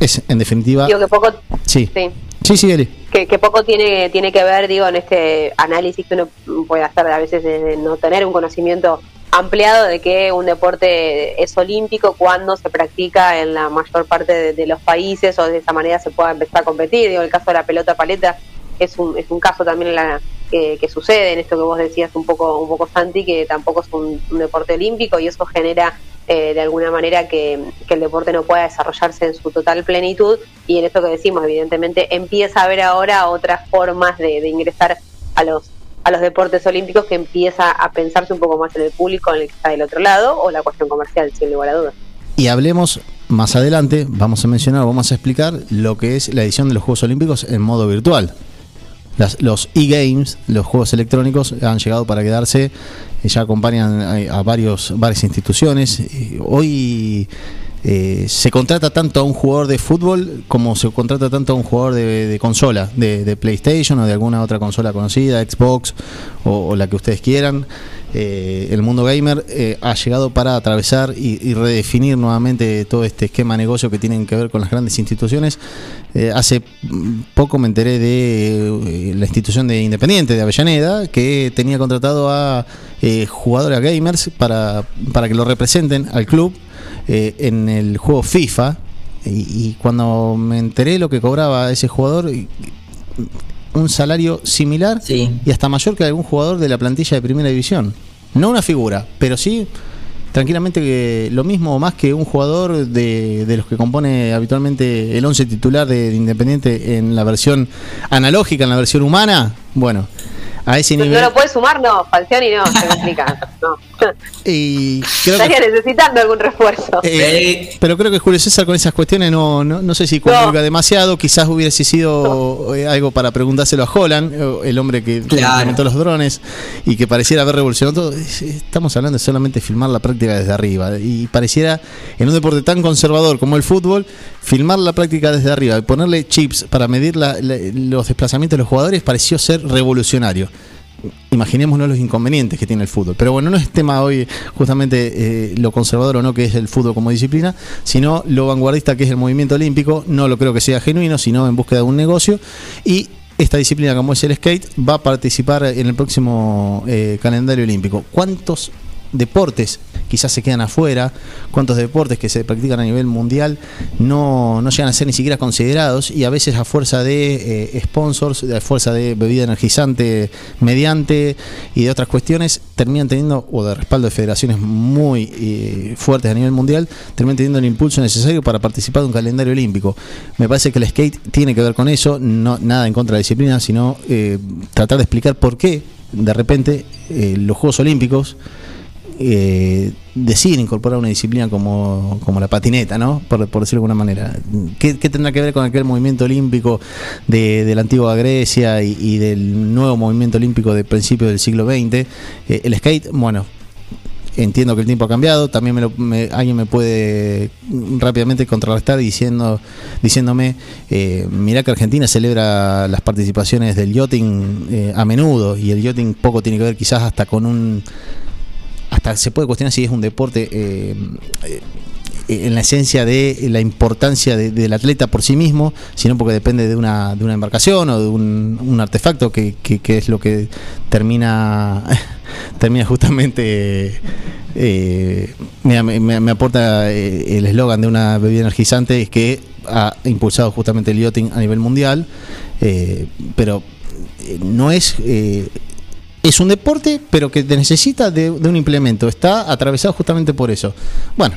Es, en definitiva,
Digo que poco,
sí.
sí,
Sí, sí, Eli.
que, que poco tiene, tiene que ver, digo, en este análisis que uno puede hacer a veces de no tener un conocimiento ampliado de que un deporte es olímpico cuando se practica en la mayor parte de, los países o de esa manera se pueda empezar a competir. Digo, el caso de la pelota paleta es un, es un caso también la, que, sucede en esto que vos decías un poco, un poco Santi, que tampoco es un, un deporte olímpico y eso genera eh, de alguna manera que, que el deporte no pueda desarrollarse en su total plenitud y en esto que decimos, evidentemente empieza a haber ahora otras formas de, de ingresar a los a los deportes olímpicos que empieza a pensarse un poco más en el público en el que está del otro lado o la cuestión comercial, sin lugar a dudas.
Y hablemos más adelante, vamos a mencionar, vamos a explicar lo que es la edición de los Juegos Olímpicos en modo virtual. Los e-games, los juegos electrónicos, han llegado para quedarse, eh, ya acompañan a, a varios, varias instituciones. Eh, Hoy eh, se contrata tanto a un jugador de fútbol como se contrata tanto a un jugador de, de consola, de, PlayStation o de alguna otra consola conocida, Xbox o, la que ustedes quieran. Eh, el mundo gamer eh, ha llegado para atravesar y, y redefinir nuevamente todo este esquema de negocio que tienen que ver con las grandes instituciones. Eh, hace poco me enteré de eh, la institución de Independiente de Avellaneda que tenía contratado a jugadores gamers para, para que lo representen al club eh, en el juego FIFA. Y, y cuando me enteré lo que cobraba ese jugador, un salario similar y hasta mayor que algún jugador de la plantilla de primera división. No una figura, pero sí tranquilamente que lo mismo o más que un jugador de, de los que compone habitualmente el 11 titular de, de Independiente en la versión analógica, en la versión humana. Bueno, a ese
No
nivel.
lo puedes sumar, no, Falcioni no, se me explica. No.
Y creo que-
Estaría necesitando algún refuerzo.
Eh, pero creo que Julio César con esas cuestiones no, no, no sé si comulga demasiado. Quizás hubiese sido eh, algo para preguntárselo a Holland, eh, el hombre que
Claro.
implementó los drones y que pareciera haber revolucionado todo. Es- Estamos hablando de solamente filmar la práctica desde arriba. Y pareciera, en un deporte tan conservador como el fútbol, filmar la práctica desde arriba y ponerle chips para medir la- la- los desplazamientos de los jugadores pareció ser revolucionario imaginémonos los inconvenientes que tiene el fútbol. Pero bueno, no es tema hoy justamente eh, lo conservador o no que es el fútbol como disciplina, sino lo vanguardista que es el movimiento olímpico. No lo creo que sea genuino, sino en búsqueda de un negocio. Y esta disciplina como es el skate va a participar en el próximo eh, calendario olímpico. ¿Cuántos deportes quizás se quedan afuera, cuántos deportes que se practican a nivel mundial no, no llegan a ser ni siquiera considerados y a veces a fuerza de eh, sponsors, a fuerza de bebida energizante mediante y de otras cuestiones, terminan teniendo, o de respaldo de federaciones muy eh, fuertes a nivel mundial, terminan teniendo el impulso necesario para participar de un calendario olímpico. Me parece que el skate tiene que ver con eso, no nada en contra de la disciplina, sino eh, tratar de explicar por qué de repente eh, los Juegos Olímpicos eh, deciden incorporar una disciplina como, como la patineta, ¿no? Por, por decirlo de alguna manera. ¿Qué, qué tendrá que ver con aquel movimiento olímpico de, de la antigua Grecia y, del nuevo movimiento olímpico de principios del siglo XX? Eh, el skate, bueno, entiendo que el tiempo ha cambiado, también me lo- me- alguien me puede rápidamente contrarrestar diciendo, diciéndome, eh, mirá que Argentina celebra las participaciones del yachting eh, a menudo y el yachting poco tiene que ver quizás hasta con un se puede cuestionar si es un deporte eh, eh, en la esencia de la importancia de- del atleta por sí mismo, sino porque depende de una, de una embarcación o de un, un artefacto que, que- es lo que termina, termina justamente, eh, me, me- aporta el eslogan de una bebida energizante, es que ha impulsado justamente el yachting a nivel mundial, pero no es... es un deporte, pero que necesita de, un implemento. Está atravesado justamente por eso. Bueno,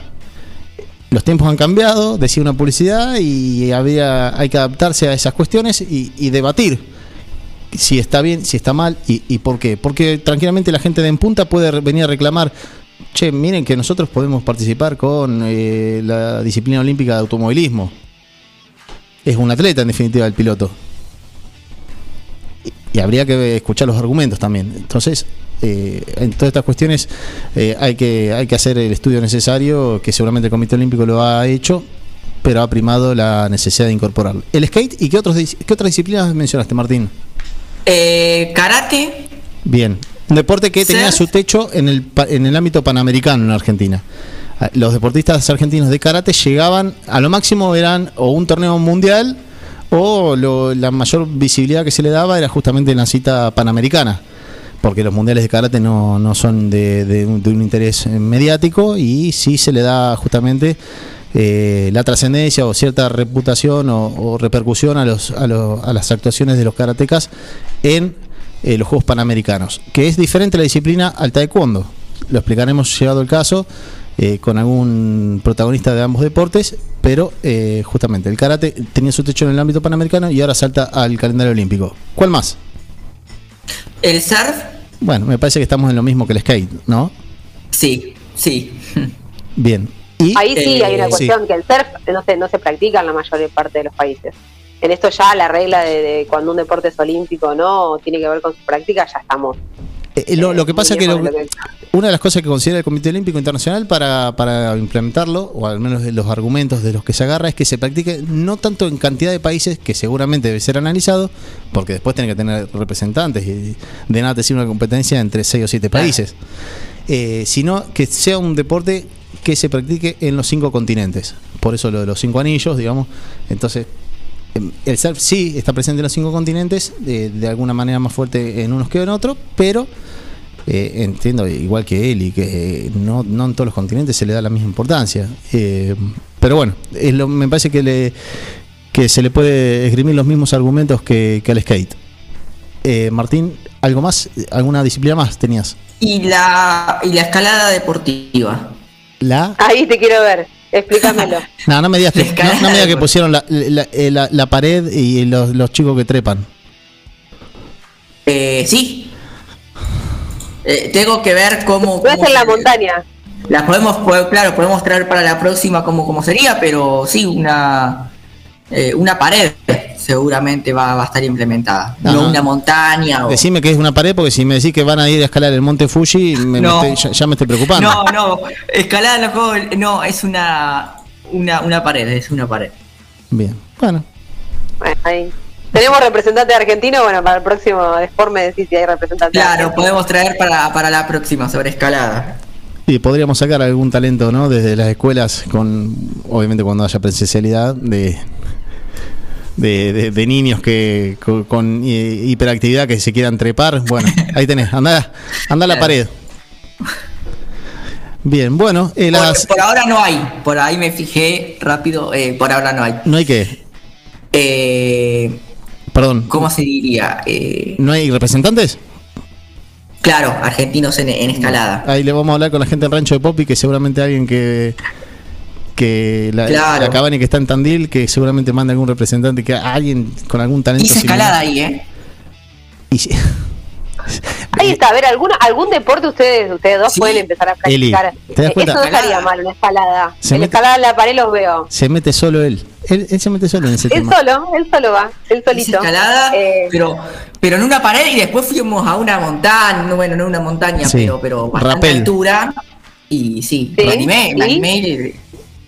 los tiempos han cambiado, decía una publicidad, y había, hay que adaptarse a esas cuestiones y, debatir si está bien, si está mal y, por qué. Porque tranquilamente la gente de en punta puede venir a reclamar, che, miren que nosotros podemos participar con eh, la disciplina olímpica de automovilismo. Es un atleta en definitiva el piloto. Y, habría que escuchar los argumentos también. Entonces, eh, en todas estas cuestiones eh, hay, que, hay que hacer el estudio necesario, que seguramente el Comité Olímpico lo ha hecho, pero ha primado la necesidad de incorporarlo. El skate y qué, otros, qué otras disciplinas mencionaste, Martín?
Eh, karate,
Bien. Un deporte que tenía
Surf.
su techo en el, en el ámbito panamericano en Argentina. Los deportistas argentinos de karate llegaban, a lo máximo eran o un torneo mundial o lo- la mayor visibilidad que se le daba era justamente en la cita panamericana. Porque los mundiales de karate no, no son de, de un, interés eh, mediático y sí se le da justamente eh, la trascendencia o cierta reputación o, repercusión a, los, a, los- a las actuaciones de los karatecas en eh, los Juegos Panamericanos, que es diferente la disciplina al taekwondo. Lo explicaremos llegado el caso eh, con algún protagonista de ambos deportes, pero eh, justamente el karate tenía su techo en el ámbito panamericano y ahora salta al calendario olímpico. ¿Cuál más?
el surf,
Bueno, me parece que estamos en lo mismo que el skate, ¿no?
sí, sí.
Bien. ¿Y?
Ahí sí
Eh,
hay una
sí.
cuestión que el surf no se, no se practica en la mayor parte de los países. En esto ya la regla de, de cuando un deporte es olímpico o no tiene que ver con su práctica, ya estamos.
Eh, eh, lo, lo que pasa es que, lo- una de las cosas que considera el Comité Olímpico Internacional para, para implementarlo, o al menos los argumentos de los que se agarra, es que se practique no tanto en cantidad de países, que seguramente debe ser analizado, porque después tiene que tener representantes, y de nada te sirve una competencia entre 6 o 7 países, eh, sino que sea un deporte que se practique en los cinco continentes. Por eso lo de los cinco anillos, digamos. Entonces, em, el surf sí está presente en los cinco continentes, de, de alguna manera más fuerte en unos que en otros, pero eh, entiendo igual que él y que no, no en todos los continentes se le da la misma importancia. Eh, pero bueno, es lo- me parece que, le, que se le puede esgrimir los mismos argumentos que, que al skate. Eh, Martín, ¿algo más? ¿Alguna disciplina más tenías?
Y la, y la escalada deportiva.
La...
Ahí te quiero ver, explícamelo.
No, no me digas que, no, no me digas que pusieron la, la- eh, la- la pared y los, los chicos que trepan.
Eh, sí. Eh, tengo que ver cómo...
No es en la montaña.
La podemos, pues, claro, podemos traer para la próxima como, como sería, pero sí, una, eh, una pared seguramente va, va a estar implementada.
Ajá.
No una montaña o...
Decime que es una pared, porque si me decís que van a ir a escalar el monte Fuji, me- me
No.
estoy- ya, ya me estoy preocupando.
No, no, los juegos, no, es una, una, una pared, es una pared.
Bien, bueno.
Bueno, ahí. Tenemos representante argentino, bueno, para el próximo Sport me decís si hay representante
Claro,
argentino.
podemos traer para, para la próxima sobre escalada.
Y podríamos sacar algún talento, ¿no? Desde las escuelas, con obviamente cuando haya presencialidad, de, de, de- de niños que con, con, hiperactividad que se quieran trepar. Bueno, ahí tenés, anda, anda a la pared. Bien, bueno, eh, las,
Por ahora no hay, por ahí me fijé rápido, eh, por ahora no hay.
no hay que,
Eh,
perdón,
¿Cómo se diría? Eh,
no hay representantes.
claro, argentinos en, en escalada.
Ahí le vamos a hablar con la gente del rancho de Popi, que seguramente alguien que que la,
Claro.
la Cabani que está en Tandil, que seguramente manda algún representante, que alguien con algún talento.
Hice
similar.
escalada ahí, ¿eh?
Y
Ahí está, a ver, ¿alguna, algún deporte ustedes ustedes dos pueden empezar a
Eli,
practicar.
¿te das
Eh? Eso no estaría mal, una escalada.
Se
en
mete-
escalada en la pared los veo.
se mete solo él. Él. él se mete solo en ese
Él
tema.
solo, él solo va, él solito.
escalada,
Eh,
pero, pero en una pared y después fuimos a una montaña, no, bueno, no una montaña,
Sí,
pero, pero bastante
rapel.
altura. Y sí,
Sí,
me animé, me
¿y?
animé y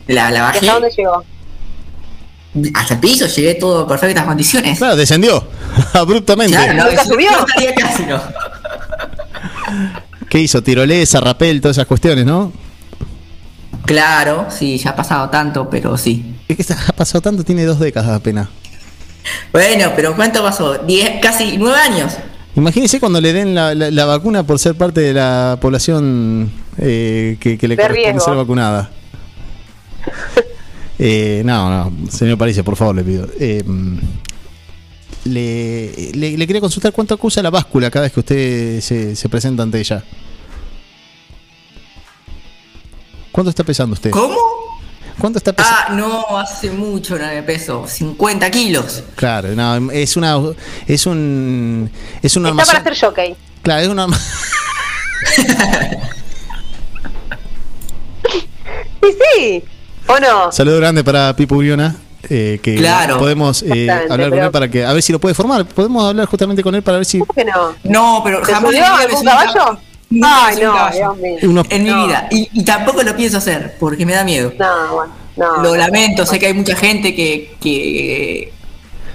la, la
¿y
bajé
¿Hasta dónde llegó?
hasta el piso, llegué todo en perfectas condiciones.
Claro, descendió abruptamente.
Claro, no,
¿Nunca subió?
no casi, no.
¿Qué hizo? Tirolesa, rapel, todas esas cuestiones, ¿no?
Claro, sí, ya ha pasado tanto, pero sí.
Es que ha pasado tanto, tiene dos décadas apenas.
Bueno, pero ¿cuánto pasó? Diez, casi nueve años.
Imagínese cuando le den la, la- la vacuna por ser parte de la población eh, que, que le
De
corresponde
riesgo.
ser vacunada. Eh, no, no, señor París, por favor, le pido. Eh, le, le- le quería consultar cuánto acusa la báscula cada vez que usted se, se presenta ante ella. ¿Cuánto está pesando usted?
¿Cómo?
¿Cuánto está pesando?
Ah, no, hace mucho no me peso. 50 kilos.
Claro, no, es una es un es un
Está para hacer jockey.
Claro, es un arma-
Sí, sí. ¿O no?
Saludo grande para Pipo Uriona. eh, que
Claro.
podemos eh, hablar con él para que a ver si lo puede formar. Podemos hablar justamente con él para ver si
¿Por qué no?
No, pero
¿Se
jamás
subió algún caballo? Ay, no. Dios mío.
En mi vida. Y, y tampoco lo pienso hacer, porque me da miedo.
No, bueno, no.
Lo lamento, sé que hay mucha gente que, que,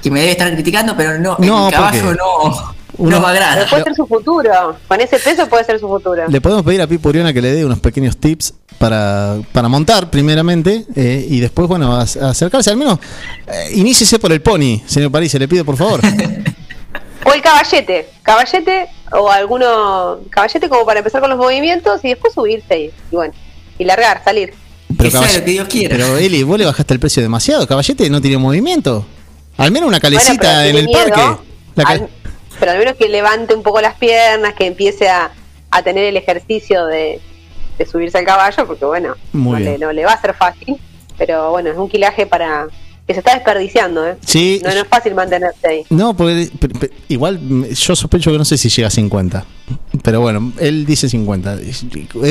que me debe estar criticando, pero no,
No,
el caballo no,
uno-
no me agrada.
Puede ser su futuro. Con ese peso puede ser su futuro.
le podemos pedir a Pipo Uriona que le dé unos pequeños tips para, para montar primeramente eh, y después, bueno, a- a acercarse. Al menos eh, iníciese por el pony, señor París, se le pide por favor.
O el caballete. Caballete o alguno. Caballete como para empezar con los movimientos y después subirse y, y bueno. Y largar, salir.
Pero,
sea
caball-
lo que Dios quiera.
pero Eli, vos le bajaste el precio demasiado. Caballete no tiene movimiento. Al menos una calecita en el
miedo.
parque. La cal-
Al- pero al menos que levante un poco las piernas, que empiece a, a tener el ejercicio de, de subirse al caballo, porque bueno,
Muy
no
bien.
le, no le va a ser fácil. Pero bueno, es un quilaje para que se está desperdiciando, ¿eh?
Sí.
No, no es fácil mantenerse ahí.
No, porque pe- pe- igual mm, yo sospecho que no sé si llega a 50. Pero bueno, él dice 50. Es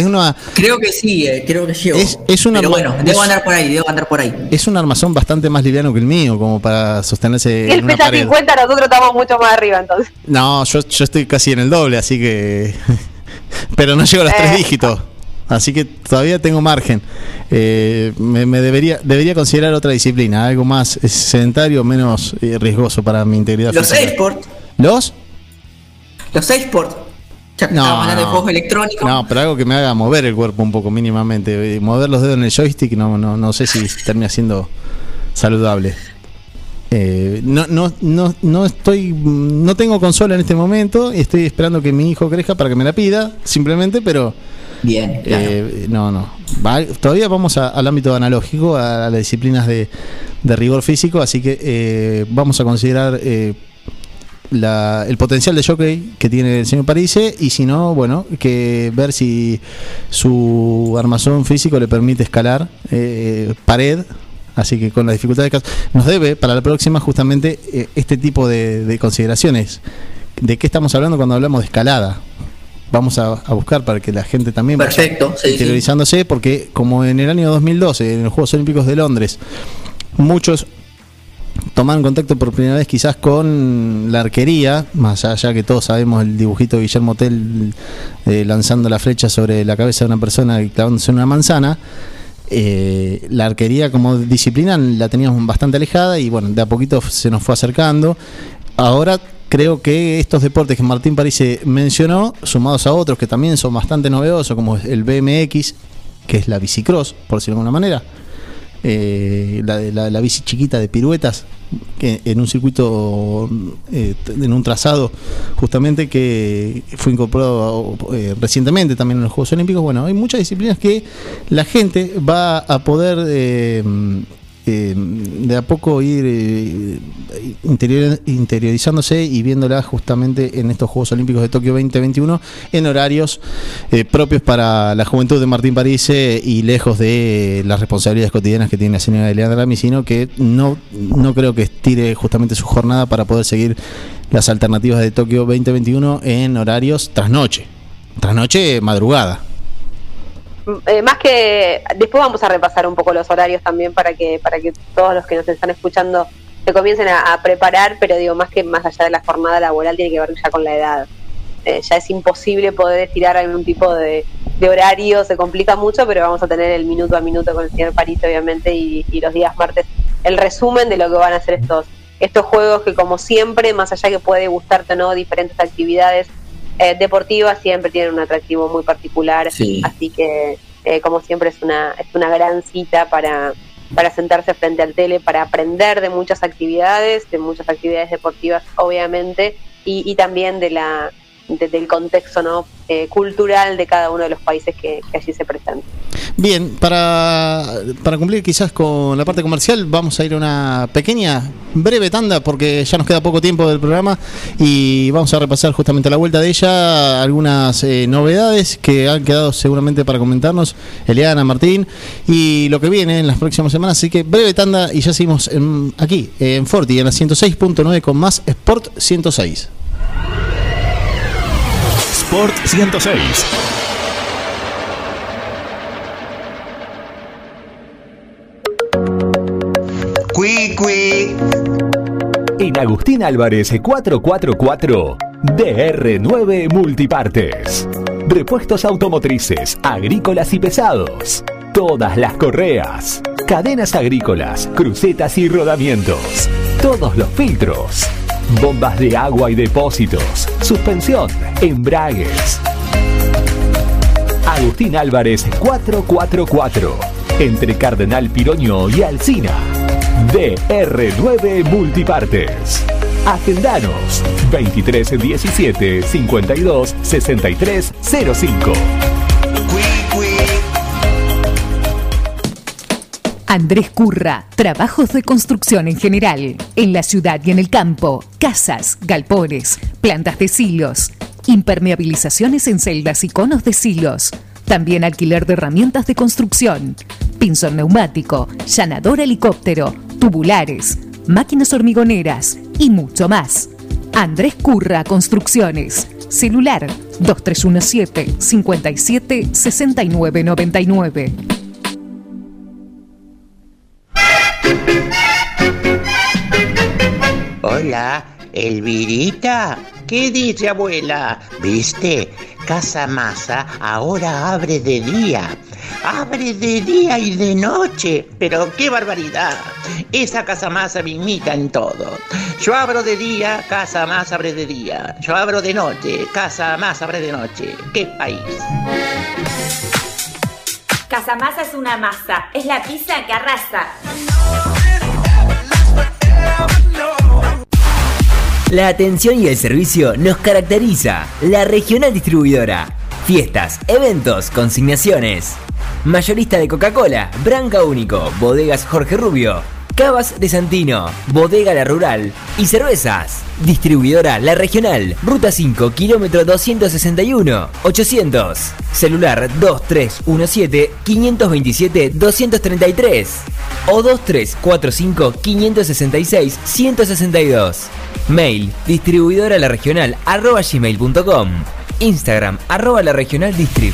una
Creo que sí, eh, creo que llego.
Es- es una
pero bueno,
es-
debo andar por ahí, debo andar por ahí.
es un armazón bastante más liviano que el mío, como para sostenerse
Si
en
él
una
pesa
pared.
50, nosotros estamos mucho más arriba entonces.
No, yo, yo estoy casi en el doble, así que. Pero no llego a los tres
Eh.
dígitos. Así que todavía tengo margen. Eh, me, me debería, debería considerar otra disciplina, algo más sedentario, menos eh, riesgoso para mi integridad
Los eSports,
¿Los?
los eSports. Ya que
No,
hablando de
no.
juegos electrónicos.
No, pero algo que me haga mover el cuerpo un poco mínimamente. Eh, Mover los dedos en el joystick no, no, no sé si termina siendo saludable. Eh, no, no, no, no estoy, no tengo consola en este momento y estoy esperando que mi hijo crezca para que me la pida, simplemente, pero
Bien, claro.
eh, no, no. Va- todavía vamos a- al ámbito analógico, a, a las disciplinas de, de rigor físico, así que eh, vamos a considerar eh, la- el potencial de jockey que tiene el señor Parise y si no, bueno, que ver si su armazón físico le permite escalar eh, pared. Así que con las dificultades que nos debe para la próxima justamente eh, este tipo de, de consideraciones. ¿De qué estamos hablando cuando hablamos de escalada? Vamos a, a buscar para que la gente también vaya
Perfecto, sí, sí.
interiorizándose, porque como en el año 2012, en los Juegos Olímpicos de Londres, muchos tomaron contacto por primera vez quizás con la arquería, más allá que todos sabemos el dibujito de Guillermo Tell eh, lanzando la flecha sobre la cabeza de una persona y clavándose una manzana. eh, la arquería como disciplina la teníamos bastante alejada y bueno, de a poquito se nos fue acercando. Ahora creo que estos deportes que Martín París mencionó, sumados a otros que también son bastante novedosos, como el BMX, que es la bicicross, por decirlo de alguna manera, eh, la, la, la bici chiquita de piruetas que en un circuito eh, en un trazado justamente que fue incorporado eh, recientemente también en los Juegos Olímpicos. Bueno hay muchas disciplinas que la gente va a poder eh, de a poco ir eh, interior- interiorizándose y viéndola justamente en estos Juegos Olímpicos de Tokio 2021 en horarios eh, propios para la juventud de Martín París eh, y lejos de las responsabilidades cotidianas que tiene la señora Eliana Ramicino que no, no creo que estire justamente su jornada para poder seguir las alternativas de Tokio 2021 en horarios trasnoche, trasnoche madrugada.
Eh, más que después vamos a repasar un poco los horarios también para que para que todos los que nos están escuchando se comiencen a, preparar pero digo más que más allá de la jornada laboral tiene que ver ya con la edad. Eh, ya es imposible poder estirar algún tipo de, de horario se complica mucho pero vamos a tener el minuto a minuto con el señor París obviamente y, y los días martes. El resumen de lo que van a hacer estos estos juegos que como siempre más allá que puede gustarte o no diferentes actividades eh, deportivas siempre tienen un atractivo muy particular
Sí.
así que eh, como siempre es una es una gran cita para para sentarse frente al tele para aprender de muchas actividades de muchas actividades deportivas obviamente y, y también de la de- del contexto no Eh, cultural de cada uno de los países que, que allí se presentan
Bien, para, para cumplir quizás con la parte comercial, vamos a ir a una pequeña, breve tanda, porque ya nos queda poco tiempo del programa y vamos a repasar justamente a la vuelta de ella algunas eh, novedades que han quedado seguramente para comentarnos Eliana, Martín y lo que viene en las próximas semanas. Así que breve tanda y ya seguimos en- aquí, en Forti, en la 106.9 con más Sport 106.
Sport 106.
En Agustín Álvarez 444 DR9 Multipartes. Repuestos automotrices, agrícolas y pesados. Todas las correas. Cadenas agrícolas, crucetas y rodamientos. Todos los filtros. Bombas de agua y depósitos. Suspensión, embragues. Agustín Álvarez 444. Entre Cardenal Piroño y Alcina. DR9 Multipartes. Agendanos 2317 52 63 05.
Andrés Curra, trabajos de construcción en general, en la ciudad y en el campo, casas, galpones, plantas de silos, impermeabilizaciones en celdas y conos de silos, también alquiler de herramientas de construcción, pinzón neumático, llanador helicóptero, tubulares, máquinas hormigoneras y mucho más. Andrés Curra Construcciones, celular 2317 57 69 99.
Hola, Elvirita. ¿Qué dice abuela? ¿Viste? Casa Masa ahora abre de día. Abre de día y de noche. Pero qué barbaridad. Esa Casa Masa me imita en todo. Yo abro de día, Casa Masa abre de día. Yo abro de noche, Casa Masa abre de noche. ¡Qué país!
Casamasa es una masa, es la pizza que arrasa.
La atención y el servicio nos caracteriza. La regional distribuidora. Fiestas, eventos, consignaciones. Mayorista de Coca-Cola, Branca Único, Bodegas Jorge Rubio, Cavas de Santino, Bodega La Rural y cervezas. Distribuidora La Regional, Ruta 5, kilómetro 261, 800. Celular 2317-527-233 o 2345-566-162. Mail distribuidora la regional arroba gmail.com. Instagram arroba la regional distrib.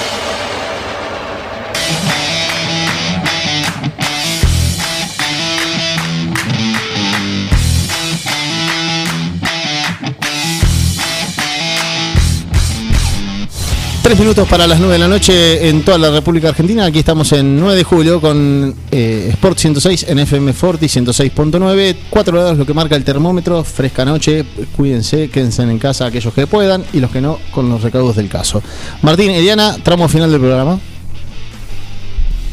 Tres minutos para las 9 de la noche en toda la República Argentina. Aquí estamos en 9 de julio con eh, Sport 106 en FM Forti 106.9. 4 grados lo que marca el termómetro. Fresca noche. Cuídense, quédense en casa aquellos que puedan y los que no con los recaudos del caso. Martín y Diana, tramo final del programa.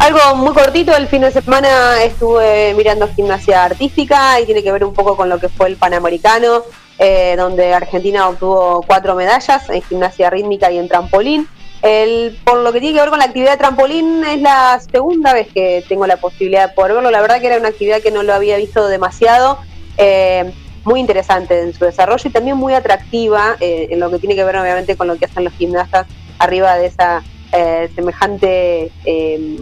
Algo muy cortito, el fin de semana estuve mirando gimnasia artística y tiene que ver un poco con lo que fue el Panamericano, eh, donde Argentina obtuvo cuatro medallas en gimnasia rítmica y en trampolín. El, por lo que tiene que ver con la actividad de trampolín, es la segunda vez que tengo la posibilidad de poder verlo. La verdad que era una actividad que no lo había visto demasiado. eh, muy interesante en su desarrollo y también muy atractiva eh, en lo que tiene que ver obviamente con lo que hacen los gimnastas arriba de esa eh, semejante eh,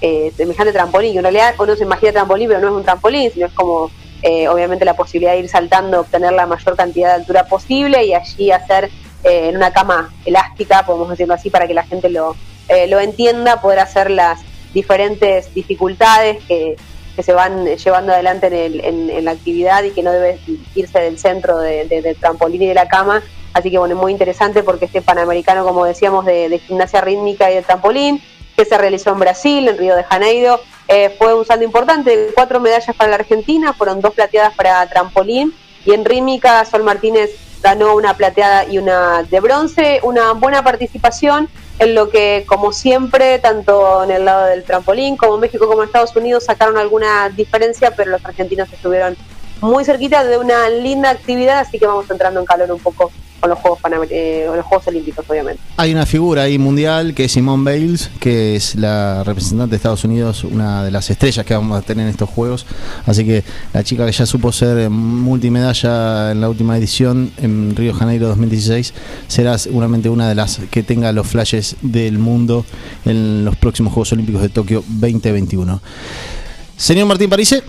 eh, semejante trampolín, en realidad uno se imagina trampolín, pero no es un trampolín, sino es como eh, obviamente la posibilidad de ir saltando, obtener la mayor cantidad de altura posible y allí hacer eh, en una cama elástica, podemos decirlo así, para que la gente lo, eh, lo entienda, poder hacer las diferentes dificultades que, que se van llevando adelante en, el- en- la actividad y que no debe irse del centro de- del trampolín y de la cama. Así que bueno, muy interesante porque este Panamericano, como decíamos, de, de gimnasia rítmica y de trampolín, que se realizó en Brasil, en Río de Janeiro, eh, fue un saldo importante, cuatro medallas para la Argentina, fueron dos plateadas para trampolín y en rítmica Sol Martínez ganó una plateada y una de bronce, una buena participación en lo que como siempre, tanto en el lado del trampolín como México como Estados Unidos sacaron alguna diferencia, pero los argentinos estuvieron muy cerquita de una linda actividad, así que vamos entrando en calor un poco con los Juegos, Panamer eh, los Juegos Olímpicos, obviamente.
Hay una figura ahí mundial que es Simone Bales, que es la representante de Estados Unidos, una de las estrellas que vamos a tener en estos Juegos. Así que la chica que ya supo ser multimedalla en la última edición en Río Janeiro 2016 será seguramente una de las que tenga los flashes del mundo en los próximos Juegos Olímpicos de Tokio 2021. Señor Martín Parise.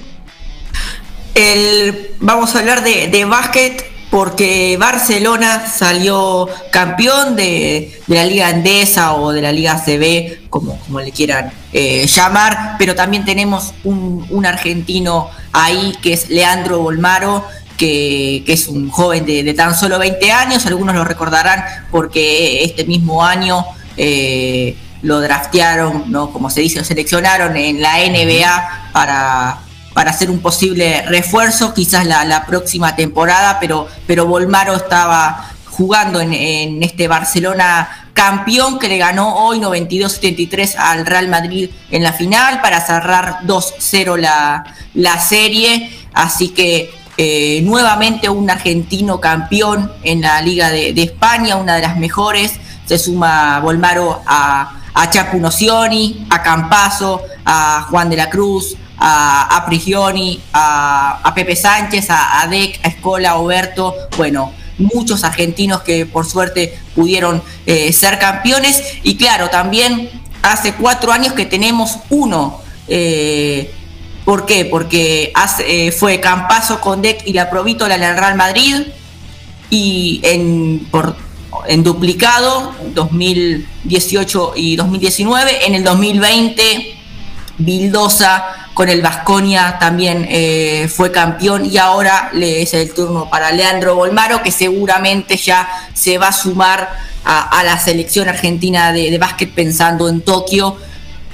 Vamos a hablar de, de básquet porque Barcelona salió campeón de, la Liga Endesa o de la Liga CB, como, como le quieran eh, llamar, pero también tenemos un, argentino ahí que es Leandro Bolmaro, que, es un joven de, tan solo 20 años, algunos lo recordarán porque este mismo año eh, lo draftearon, ¿no? como se dice, lo seleccionaron en la NBA para para hacer un posible refuerzo, quizás la, próxima temporada, pero, pero Volmaro estaba jugando en, este Barcelona campeón que le ganó hoy 92-73 al Real Madrid en la final para cerrar 2-0 la, la, serie. Así que eh, nuevamente un argentino campeón en la Liga de, España, una de las mejores. Se suma Volmaro a, a Chapu a Campazo, a Juan de la Cruz, a, Prigioni, a, Pepe Sánchez, a, a Dec, a Escola, a Oberto, bueno, muchos argentinos que por suerte pudieron eh, ser campeones y claro, también hace cuatro años que tenemos uno. Eh, ¿Por qué? Porque eh, fue Campazo con Dec y la Provítola en el Real Madrid y en, en duplicado 2018 y 2019. En el 2020 Bildosa con el Vasconia también eh, fue campeón y ahora le es el turno para Leandro Bolmaro que seguramente ya se va a sumar a, la selección argentina de, de básquet pensando en Tokio.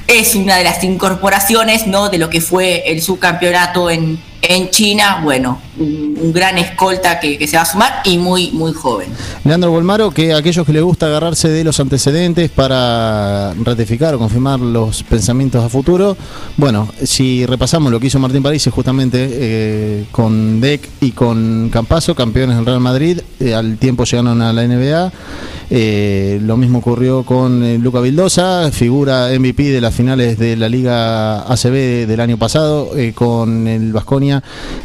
Es una de las incorporaciones ¿no? de lo que fue el subcampeonato en, en China, bueno, un, gran escolta que, se va a sumar y muy, muy joven.
Leandro Bolmaro, que aquellos que les gusta agarrarse de los antecedentes para ratificar o confirmar los pensamientos a futuro, bueno, si repasamos lo que hizo Martín París justamente eh, con DEC y con Campaso, campeones del Real Madrid, eh, al tiempo llegaron a la NBA. Eh, lo mismo ocurrió con Luca Vildosa, figura MVP de las finales de la Liga ACB del año pasado, con el Vasconia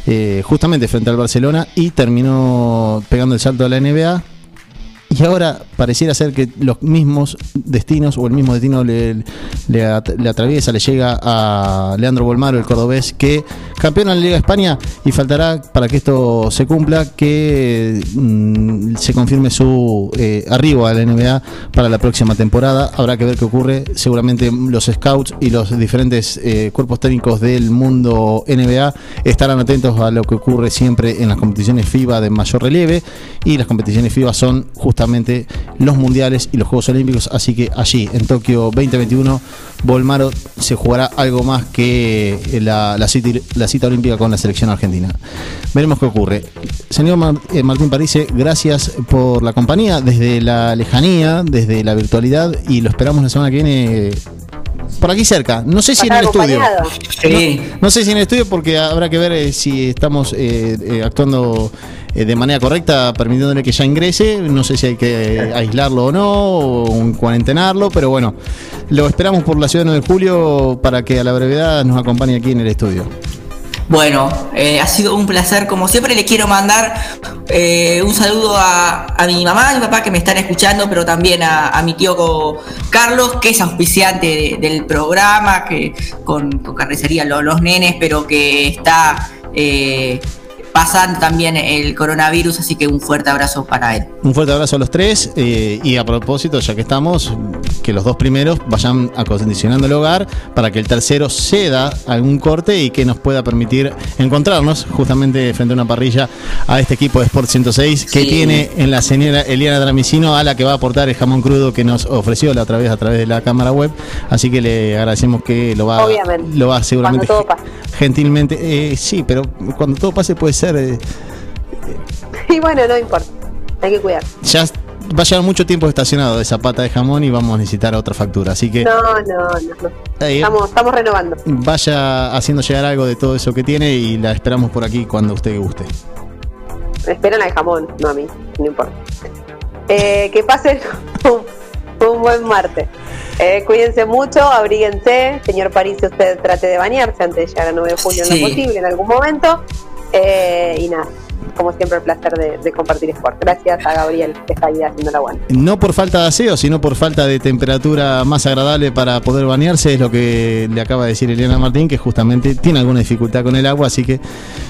eh, justamente frente al Barcelona y terminó pegando el salto a la NBA y ahora pareciera ser que los mismos destinos o el mismo destino le, atraviesa, le llega a Leandro Bolmaro, el cordobés, que campeón en la Liga de España y faltará para que esto se cumpla que mm, se confirme su eh, arribo a la NBA para la próxima temporada. Habrá que ver qué ocurre. Seguramente los scouts y los diferentes eh, cuerpos técnicos del mundo NBA estarán atentos a lo que ocurre siempre en las competiciones FIBA de mayor relieve y las competiciones FIBA son justamente los mundiales y los Juegos Olímpicos. Así que allí, en Tokio 2021, Bolmaro se jugará algo más que la, la, cita, olímpica con la selección argentina. Veremos qué ocurre. Señor eh, Martín Parise, gracias por la compañía desde la lejanía, desde la virtualidad y lo esperamos la semana que viene por aquí cerca. No sé si en el estudio. No, sé si en el estudio porque habrá que ver eh, si estamos eh, actuando eh, de manera correcta, permitiéndole que ya ingrese. No sé si hay que aislarlo o no, o cuarentenarlo, pero bueno, lo esperamos por la ciudad de 9 de julio para que a la brevedad nos acompañe aquí en el estudio.
Bueno, eh, ha sido un placer. Como siempre, le quiero mandar eh, un saludo a, mi mamá y mi papá que me están escuchando, pero también a, mi tío Carlos, que es auspiciante del programa, que con, con carnicería los, nenes, pero que está pasando también el coronavirus, así que un fuerte abrazo para él.
Un fuerte abrazo a los tres eh, y a propósito, ya que estamos, que los dos primeros vayan acondicionando el hogar para que el tercero ceda algún corte y que nos pueda permitir encontrarnos justamente frente a una parrilla a este equipo de Sport 106 que
Sí.
tiene en la señora Eliana Dramicino a la que va a aportar el jamón crudo que nos ofreció la otra vez a través de la cámara web. Así que le agradecemos que lo va,
Obviamente.
lo va seguramente
Cuando todo pase.
gentilmente. eh, sí, pero cuando todo pase puede ser. Eh,
Y bueno, no importa. Hay que cuidar.
ya va a llevar mucho tiempo estacionado esa pata de jamón y vamos a necesitar otra factura. Así que
No, no, no. no.
Ahí.
Estamos, estamos renovando.
vaya haciendo llegar algo de todo eso que tiene y la esperamos por aquí cuando usted guste.
Esperan al jamón, no a mí. No importa. Eh, que pasen un, un buen martes. Eh, cuídense mucho, abríguense. Señor París, usted trate de bañarse antes de llegar a 9 de julio en
Sí.
lo posible, en algún momento. Eh, y nada, como siempre, el placer de, compartir sport. Gracias a Gabriel que está ahí haciendo la buena.
No por falta de aseo, sino por falta de temperatura más agradable para poder bañarse, es lo que le acaba de decir Eliana Martín, que justamente tiene alguna dificultad con el agua, así que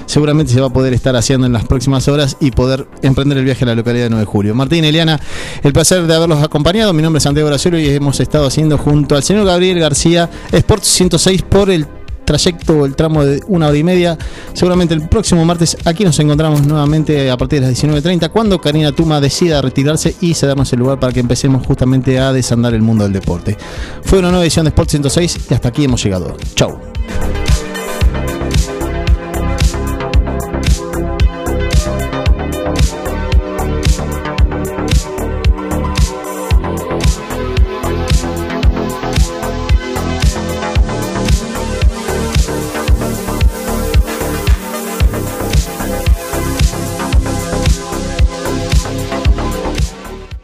seguramente se va a poder estar haciendo en las próximas horas y poder emprender el viaje a la localidad de 9 de julio. Martín, Eliana, el placer de haberlos acompañado. Mi nombre es Santiago Graciolo y hemos estado haciendo junto al señor Gabriel García Sports 106 por el trayecto, el tramo de una hora y media. Seguramente el próximo martes aquí nos encontramos nuevamente a partir de las 19.30 cuando Karina Tuma decida retirarse y cedernos el lugar para que empecemos justamente a desandar el mundo del deporte. Fue una nueva edición de Sport 106 y hasta aquí hemos llegado. Chau.